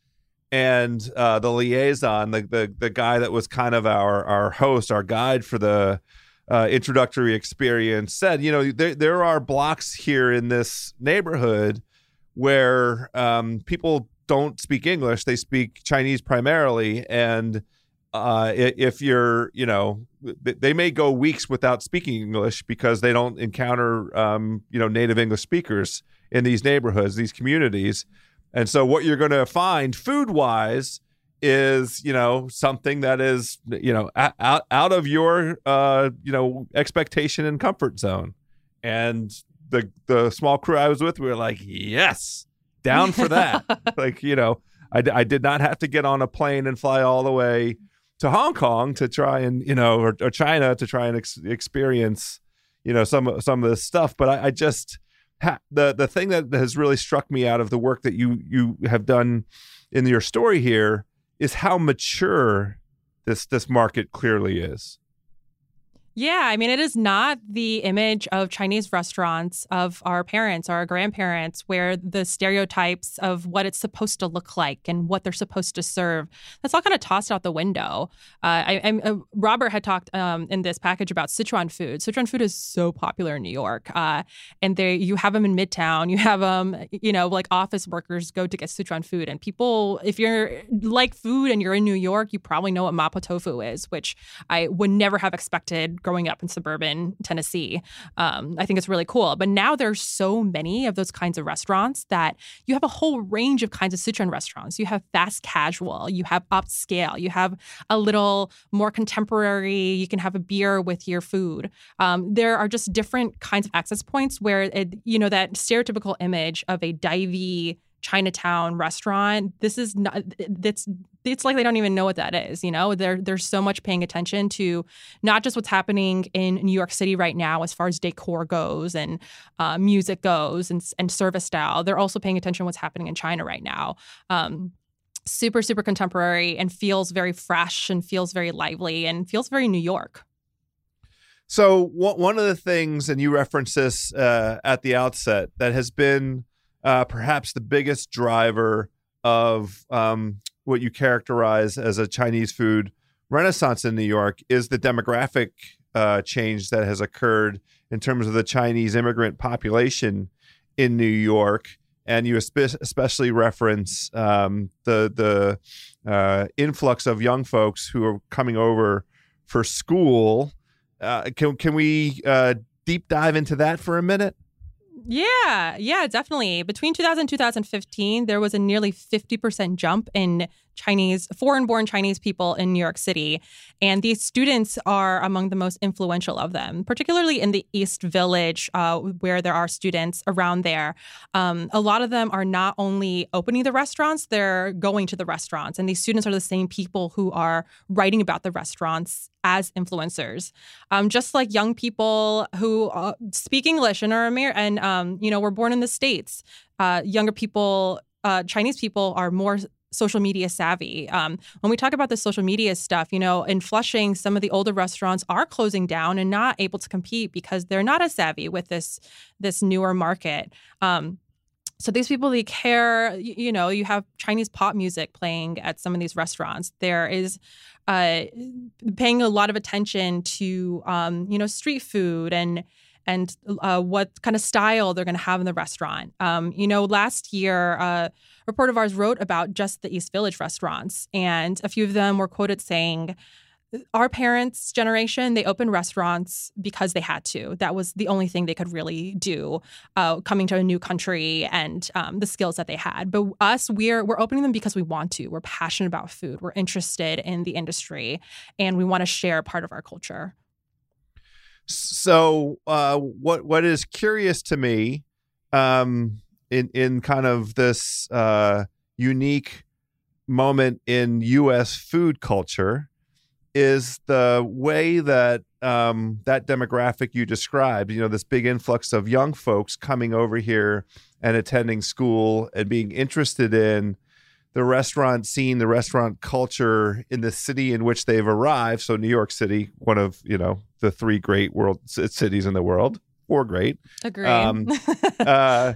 S2: And uh, the liaison, the, the the guy that was kind of our our host, our guide for the uh, introductory experience, said, you know, there there are blocks here in this neighborhood where um, people don't speak English; they speak Chinese primarily, and uh, if you're, you know, they may go weeks without speaking English because they don't encounter, um, you know, native English speakers in these neighborhoods, these communities. And so, what you're going to find food wise is, you know, something that is, you know, out out of your, uh, you know, expectation and comfort zone. And the the small crew I was with, we were like, yes, down for that. like, you know, I, I did not have to get on a plane and fly all the way to Hong Kong to try and you know or, or China to try and ex- experience you know some some of this stuff. But I, I just ha- the the thing that has really struck me out of the work that you you have done in your story here is how mature this this market clearly is.
S4: Yeah, I mean, it is not the image of Chinese restaurants of our parents or our grandparents, where the stereotypes of what it's supposed to look like and what they're supposed to serve, that's all kind of tossed out the window. Uh, I, uh, Robert had talked um, in this package about Sichuan food. Sichuan food is so popular in New York. Uh, and they, you have them in Midtown, you have them, you know, like office workers go to get Sichuan food. And people, if you're like food and you're in New York, you probably know what Mapo tofu is, which I would never have expected growing up in suburban Tennessee. Um, I think it's really cool. But now there's so many of those kinds of restaurants that you have a whole range of kinds of Sichuan restaurants. You have fast casual, you have upscale, you have a little more contemporary. You can have a beer with your food. Um, there are just different kinds of access points where it, you know that stereotypical image of a divey Chinatown restaurant. This is not that's it's like they don't even know what that is, you know? There there's so much paying attention to not just what's happening in New York City right now as far as decor goes and uh, music goes and, and service style. They're also paying attention to what's happening in China right now. Um, super super contemporary and feels very fresh and feels very lively and feels very New York.
S2: So one of the things, and you referenced this uh, at the outset, that has been uh, perhaps the biggest driver of um, what you characterize as a Chinese food renaissance in New York is the demographic uh, change that has occurred in terms of the Chinese immigrant population in New York. And you especially reference um, the the uh, influx of young folks who are coming over for school. Uh, can can we uh, deep dive into that for a minute?
S4: Yeah, yeah, definitely. Between 2000 and 2015, there was a nearly 50% jump in Chinese, foreign born Chinese people in New York City. And these students are among the most influential of them, particularly in the East Village, uh, where there are students around there. Um, a lot of them are not only opening the restaurants, they're going to the restaurants. And these students are the same people who are writing about the restaurants as influencers. Um, just like young people who uh, speak English and are Amer- and um, you know were born in the states, uh, younger people, uh, Chinese people are more social media savvy. Um, when we talk about the social media stuff, you know, in Flushing, some of the older restaurants are closing down and not able to compete because they're not as savvy with this this newer market. Um, so these people they care you know you have chinese pop music playing at some of these restaurants there is uh, paying a lot of attention to um, you know street food and and uh, what kind of style they're going to have in the restaurant. Um, you know, last year, uh, a report of ours wrote about just the East Village restaurants, and a few of them were quoted saying, our parents' generation, they opened restaurants because they had to. That was the only thing they could really do, uh, coming to a new country and um, the skills that they had. But us, we're we're opening them because we want to. We're passionate about food. We're interested in the industry, and we want to share part of our culture.
S2: So, uh, what what is curious to me, um, in in kind of this uh, unique moment in U.S. food culture, is the way that um, that demographic you described. You know, this big influx of young folks coming over here and attending school and being interested in the restaurant scene, the restaurant culture in the city in which they've arrived. So New York City, one of you know the three great world cities in the world, four great.
S4: Agree. Um,
S2: uh,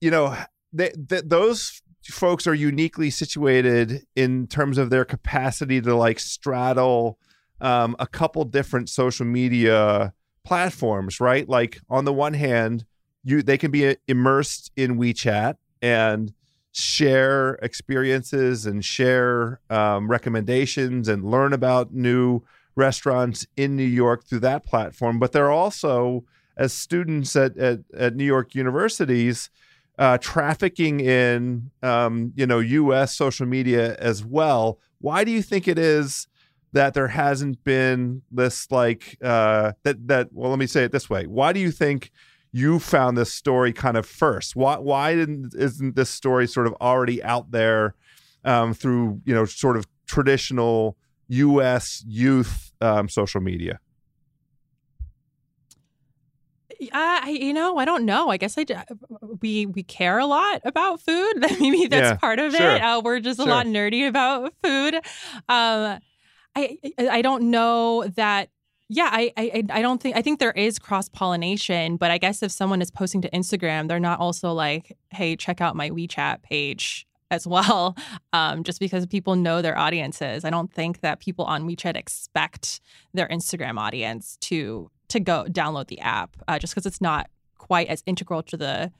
S2: you know, they, they, those folks are uniquely situated in terms of their capacity to like straddle um, a couple different social media platforms, right? Like on the one hand, you they can be immersed in WeChat and share experiences and share um, recommendations and learn about new restaurants in New York through that platform. But they're also, as students at, at, at New York universities, uh, trafficking in um, you know U.S. social media as well. Why do you think it is that there hasn't been this like uh, that that? Well, let me say it this way: Why do you think you found this story kind of first. Why why didn't isn't this story sort of already out there um, through you know sort of traditional U.S. youth um, social media?
S4: Uh, you know, I don't know. I guess I we we care a lot about food. Maybe that's yeah, part of sure. it. Uh, we're just sure. a lot nerdy about food. Um, I I don't know that yeah, I, I I don't think I think there is cross pollination, but I guess if someone is posting to Instagram, they're not also like, "Hey, check out my WeChat page." as well um, just because people know their audiences i don't think that people on wechat expect their instagram audience to to go download the app uh, just because it's not quite as integral to the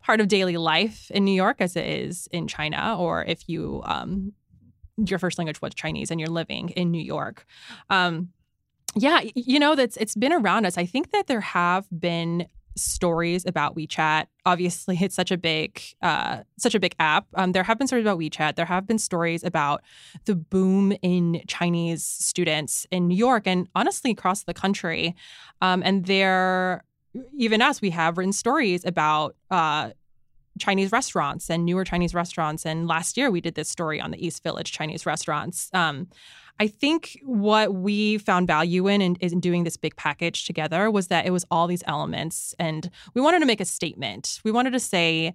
S4: part of daily life in new york as it is in china or if you um, your first language was chinese and you're living in new york um, Yeah, you know that's it's been around us. I think that there have been stories about WeChat. Obviously, it's such a big, uh, such a big app. Um, there have been stories about WeChat. There have been stories about the boom in Chinese students in New York and honestly across the country. Um, and there, even us, we have written stories about. Uh, Chinese restaurants and newer Chinese restaurants. And last year we did this story on the East Village Chinese restaurants. Um, I think what we found value in, in, in doing this big package together was that it was all these elements, and we wanted to make a statement. We wanted to say.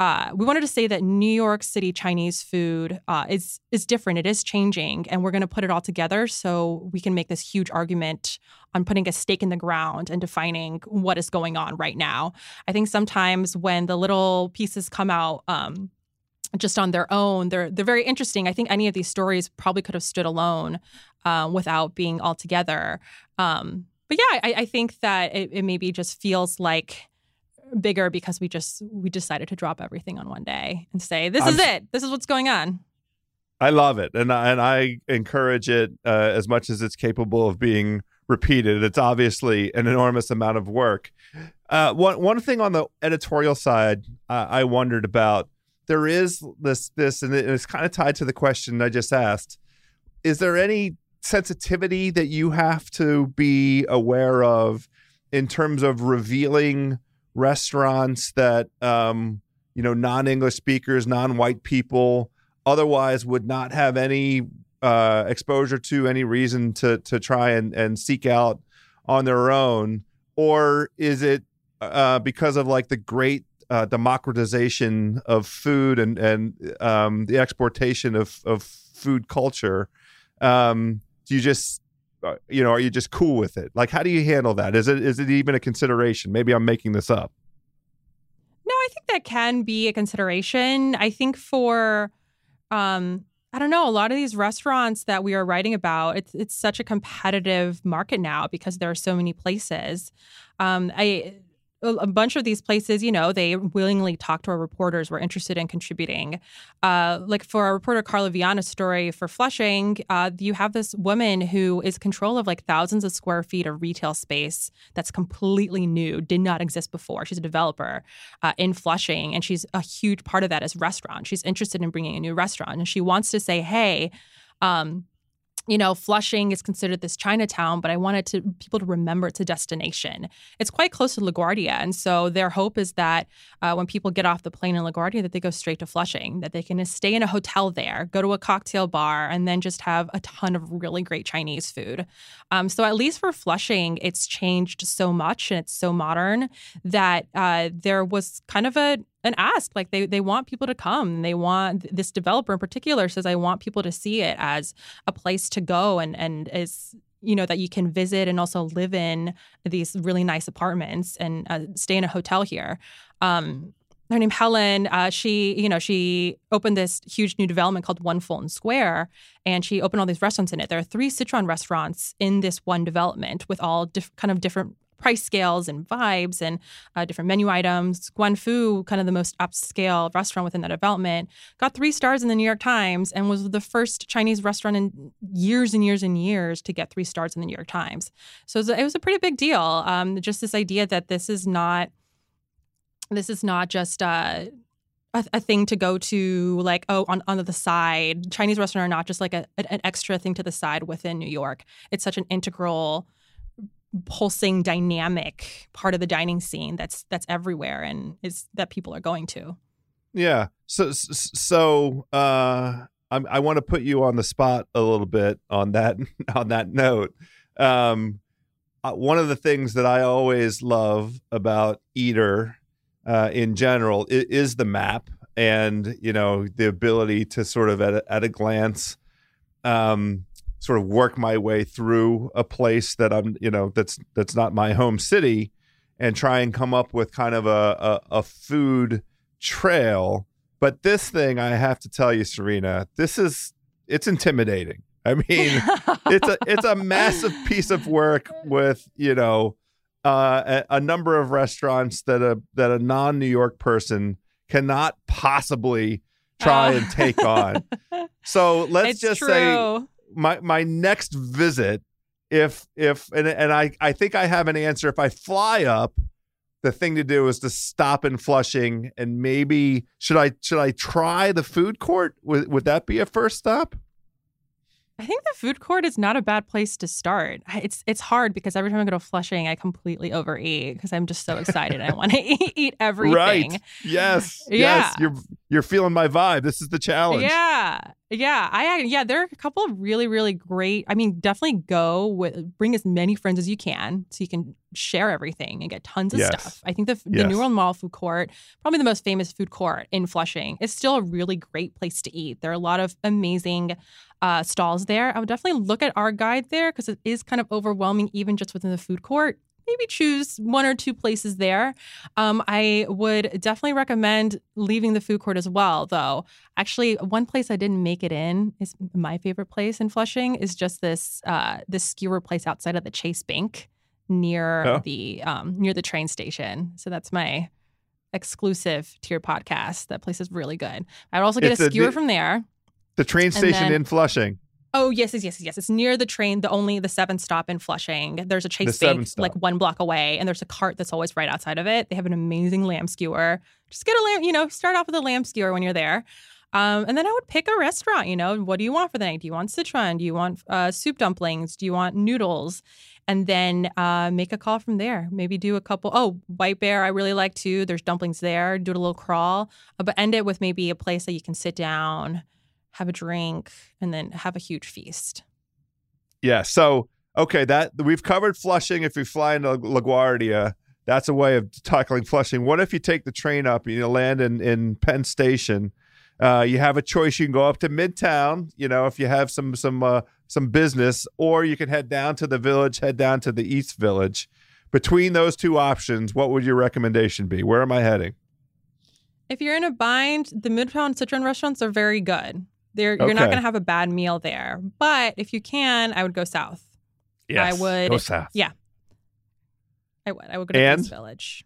S4: Uh, we wanted to say that New York City Chinese food uh, is is different. It is changing, and we're going to put it all together so we can make this huge argument on putting a stake in the ground and defining what is going on right now. I think sometimes when the little pieces come out um, just on their own. They're they're very interesting. I think any of these stories probably could have stood alone uh, without being all together. Um, but yeah, I, I think that it, it, maybe just feels like bigger because we just we decided to drop everything on one day and say this is it. This is what's going on.
S2: I love it, and and I encourage it uh, as much as it's capable of being repeated. It's obviously an enormous amount of work. Uh, one one thing on the editorial side, uh, I wondered about there is this this and it's kind of tied to the question I just asked. Is there any sensitivity that you have to be aware of in terms of revealing restaurants that um, you know non-English speakers, non-white people otherwise would not have any uh, exposure to, any reason to to try and, and seek out on their own, or is it uh, because of like the great uh, democratization of food and and um, the exportation of of food culture. Um, do you just you know are you just cool with it? Like how do you handle that? Is it is it even a consideration? Maybe I'm making this up.
S4: No, I think that can be a consideration. I think for um, I don't know, a lot of these restaurants that we are writing about, it's it's such a competitive market now because there are so many places. Um, I a bunch of these places, you know, they willingly talk to our reporters. We're interested in contributing. Uh, like for our reporter Carla Vianna's story for Flushing, uh, you have this woman who is control of like thousands of square feet of retail space that's completely new, did not exist before. She's a developer uh, in Flushing, and she's a huge part of that is restaurant. She's interested in bringing a new restaurant, and she wants to say, hey. Um, you know, Flushing is considered this Chinatown, but I wanted to people to remember it's a destination. It's quite close to LaGuardia, and so their hope is that uh, when people get off the plane in LaGuardia, that they go straight to Flushing, that they can stay in a hotel there, go to a cocktail bar, and then just have a ton of really great Chinese food. Um, so at least for Flushing, it's changed so much and it's so modern that uh, there was kind of a an ask like they they want people to come they want this developer in particular says i want people to see it as a place to go and and is you know that you can visit and also live in these really nice apartments and uh, stay in a hotel here um, her name Helen. Uh, she, you know, she opened this huge new development called One Fulton Square, and she opened all these restaurants in it. There are three Sichuan restaurants in this one development with all diff- kind of different price scales and vibes and uh, different menu items. Guanfu, kind of the most upscale restaurant within that development, got three stars in the New York Times and was the first Chinese restaurant in years and years and years to get three stars in the New York Times. So it was a, it was a pretty big deal. Um, just this idea that this is not this is not just uh, a, a, thing to go to like oh on, on the side chinese restaurant are not just like a, an extra thing to the side within new york it's such an integral pulsing dynamic part of the dining scene that's that's everywhere and is that people are going to.
S2: Yeah. So so uh I'm, i want to put you on the spot a little bit on that on that note. Um uh, one of the things that i always love about eater uh, in general is, is the map and you know the ability to sort of at a, at a glance um sort of work my way through a place that I'm, you know, that's that's not my home city, and try and come up with kind of a, a, a food trail. But this thing, I have to tell you, Serena, this is it's intimidating. I mean, it's a it's a massive piece of work with you know uh, a, a, number of restaurants that a that a non New York person cannot possibly try uh. and take on. So let's
S4: it's
S2: just
S4: true.
S2: say my my next visit if if and and I I think I have an answer. If I fly up, the thing to do is to stop in Flushing and maybe should I should I try the food court? Would would that be a first stop?
S4: I think the food court is not a bad place to start. It's it's hard because every time I go to Flushing, I completely overeat because I'm just so excited. I want to eat, eat everything.
S2: Right. Yes.
S4: Yeah.
S2: Yes. You're you're feeling my vibe. This is the challenge.
S4: Yeah. Yeah. I yeah, there are a couple of really, really great. I mean, definitely go with bring as many friends as you can so you can share everything and get tons of
S2: Yes.
S4: stuff. I think the the
S2: Yes.
S4: New World Mall food court, probably the most famous food court in Flushing, is still a really great place to eat. There are a lot of amazing uh, stalls there. I would definitely look at our guide there because it is kind of overwhelming, even just within the food court. Maybe choose one or two places there. Um, I would definitely recommend leaving the food court as well, though. Actually, one place I didn't make it in is my favorite place in Flushing is just this uh, this skewer place outside of the Chase Bank near
S2: Oh.
S4: the um, near the train station. So that's my exclusive to your podcast. That place is really good. I'd also get
S2: It's
S4: a
S2: a-
S4: skewer from there.
S2: The train station
S4: then-
S2: in Flushing.
S4: Oh yes, yes, yes, yes. It's near the train, the only the seventh stop in Flushing. There's a Chase
S2: seventh
S4: Bank like one block away, and there's a cart that's always right outside of it. They have an amazing lamb skewer. Just get a lamb, you know, start off with a lamb skewer when you're there. Um, and then I would pick a restaurant. You know, what do you want for the night? Do you want Sichuan? Do you want uh, soup dumplings? Do you want noodles? And then uh, make a call from there. Maybe do a couple. Oh, White Bear, I really like too. There's dumplings there. Do a little crawl, uh, but end it with maybe a place that you can sit down, have a drink, and then have a huge feast.
S2: Yeah. So okay, that we've covered Flushing. If you fly into LaGuardia, that's a way of tackling Flushing. What if you take the train up? And you know, land in in Penn Station. Uh, you have a choice. You can go up to Midtown. You know, if you have some some uh, some business, or you can head down to the village, head down to the East Village. Between those two options, what would your recommendation be? Where am I heading?
S4: If you're in a bind, the Midtown Sichuan restaurants are very good. They're, You're not going to have a bad meal there. But if you can, I would go south.
S2: Yes, I
S4: would-
S2: go south.
S4: yeah. I would. I would go to
S2: And?
S4: East Village.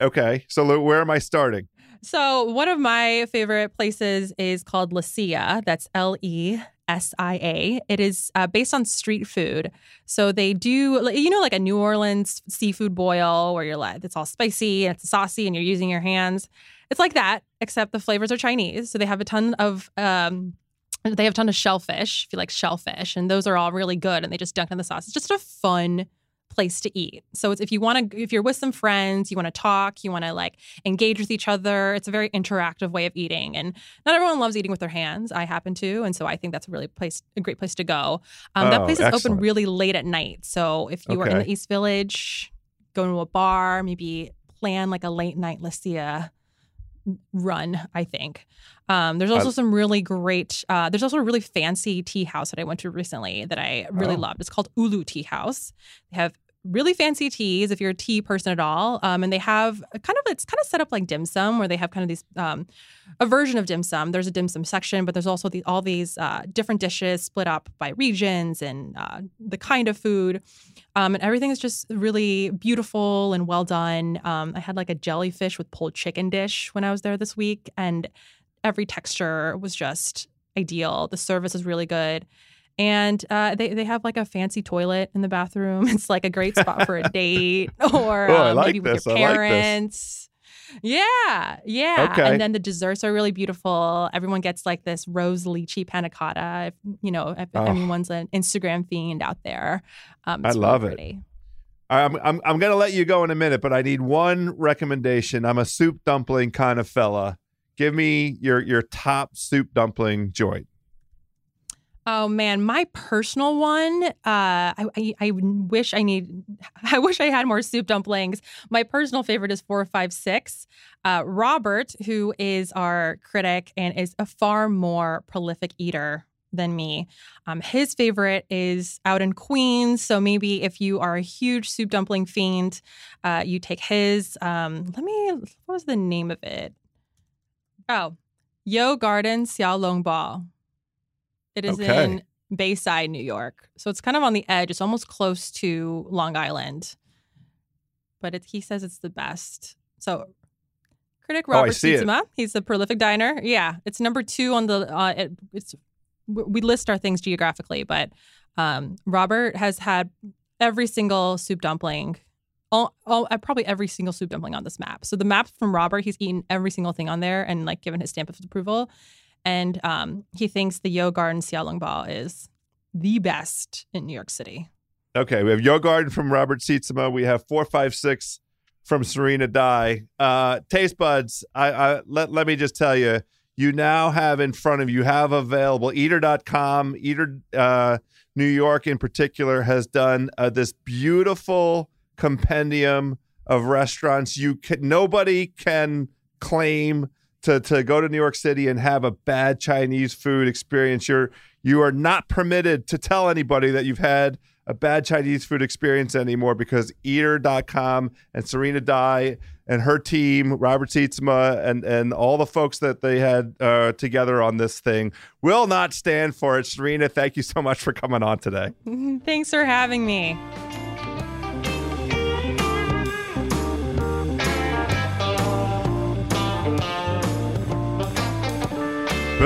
S2: Okay, so where am I starting?
S4: So one of my favorite places is called Le Sia. That's L E S I A. It is uh, based on street food. So they do, you know, like a New Orleans seafood boil where you're like, it's all spicy and it's saucy and you're using your hands. It's like that, except the flavors are Chinese. So they have a ton of, um, they have a ton of shellfish, if you like shellfish, and those are all really good. And they just dunk in the sauce. It's just a fun place to eat. So it's if you want to, if you're with some friends, you want to talk, you want to like engage with each other. It's a very interactive way of eating, and not everyone loves eating with their hands. I happen to, and so I think that's a really place, a great place to go. Um, that
S2: Oh,
S4: place is
S2: excellent.
S4: open really late at night. So if you are in the East Village, go to a bar, maybe plan like a late night Le Sia run. I think. Um, there's also
S2: I-
S4: some really great. Uh, there's also a really fancy tea house that I went to recently that I really
S2: Oh.
S4: loved. It's called Uluh Tea House. They have really fancy teas if you're a tea person at all. Um, and they have kind of it's kind of set up like dim sum where they have kind of these um, a version of dim sum. There's a dim sum section, but there's also the, all these uh, different dishes split up by regions and uh, the kind of food. Um, and everything is just really beautiful and well done. Um, I had like a jellyfish with pulled chicken dish when I was there this week, and every texture was just ideal. The service is really good. And uh, they, they have like a fancy toilet in the bathroom. It's like a great spot for a date or
S2: Oh,
S4: uh,
S2: like
S4: maybe with
S2: this.
S4: your
S2: I like
S4: parents. Yeah, yeah.
S2: Okay.
S4: And then the desserts are really beautiful. Everyone gets like this rose lychee panna cotta. If, you know, if
S2: Oh.
S4: anyone's an Instagram fiend out there, um,
S2: I
S4: it's really
S2: love it.
S4: pretty.
S2: I'm I'm I'm gonna let you go in a minute, but I need one recommendation. I'm a soup dumpling kind of fella. Give me your your top soup dumpling joint.
S4: Oh man, my personal one. Uh, I, I I wish I need. I wish I had more soup dumplings. My personal favorite is four five six. Uh, Robert, who is our critic and is a far more prolific eater than me, um, his favorite is out in Queens. So maybe if you are a huge soup dumpling fiend, uh, you take his. Um, let me. What was the name of it? Oh, Yo Garden Xiao Long Bao. It is
S2: Okay.
S4: in Bayside, New York. So it's kind of on the edge. It's almost close to Long Island. But it, he says it's the best. So critic
S2: Oh,
S4: Robert
S2: it.
S4: Sietsema, he's a prolific diner. Yeah, it's number two on the. Uh, it, it's we list our things geographically, but um, Robert has had every single soup dumpling. All, all, uh, probably every single soup dumpling on this map. So the map from Robert, he's eaten every single thing on there and like given his stamp of approval. And um, he thinks the Yo Garden Xiaolongbao is the best in New York City.
S2: Okay, we have Yo Garden from Robert Sietsema. We have four five six from Serena Dai. Uh, taste buds. I, I let let me just tell you, you now have in front of you have available eater.com eater uh, new york in particular has done uh, this beautiful compendium of restaurants you can nobody can claim to, to go to new york city and have a bad chinese food experience you're you are not permitted to tell anybody that you've had a bad Chinese food experience anymore because eater.com and Serena Dai and her team, Robert Sietsema, and, and all the folks that they had uh, together on this thing will not stand for it. Serena, thank you so much for coming on today.
S4: Thanks for having me.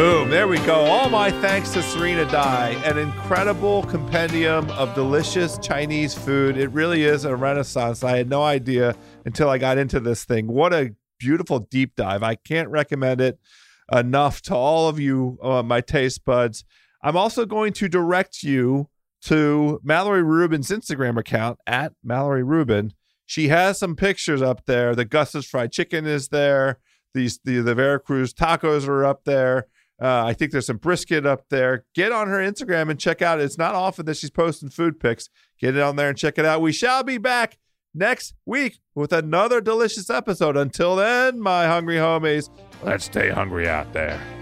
S2: Boom, there we go. All my thanks to Serena Dai. An incredible compendium of delicious Chinese food. It really is a renaissance. I had no idea until I got into this thing. What a beautiful deep dive. I can't recommend it enough to all of you, uh, my taste buds. I'm also going to direct you to Mallory Rubin's Instagram account at Mallory Rubin. She has some pictures up there. The Gus's fried chicken is there. These the, the Veracruz tacos are up there. Uh, I think there's some brisket up there. Get on her Instagram and check out. It's not often that she's posting food pics. Get it on there and check it out. We shall be back next week with another delicious episode. Until then, my hungry homies, let's stay hungry out there.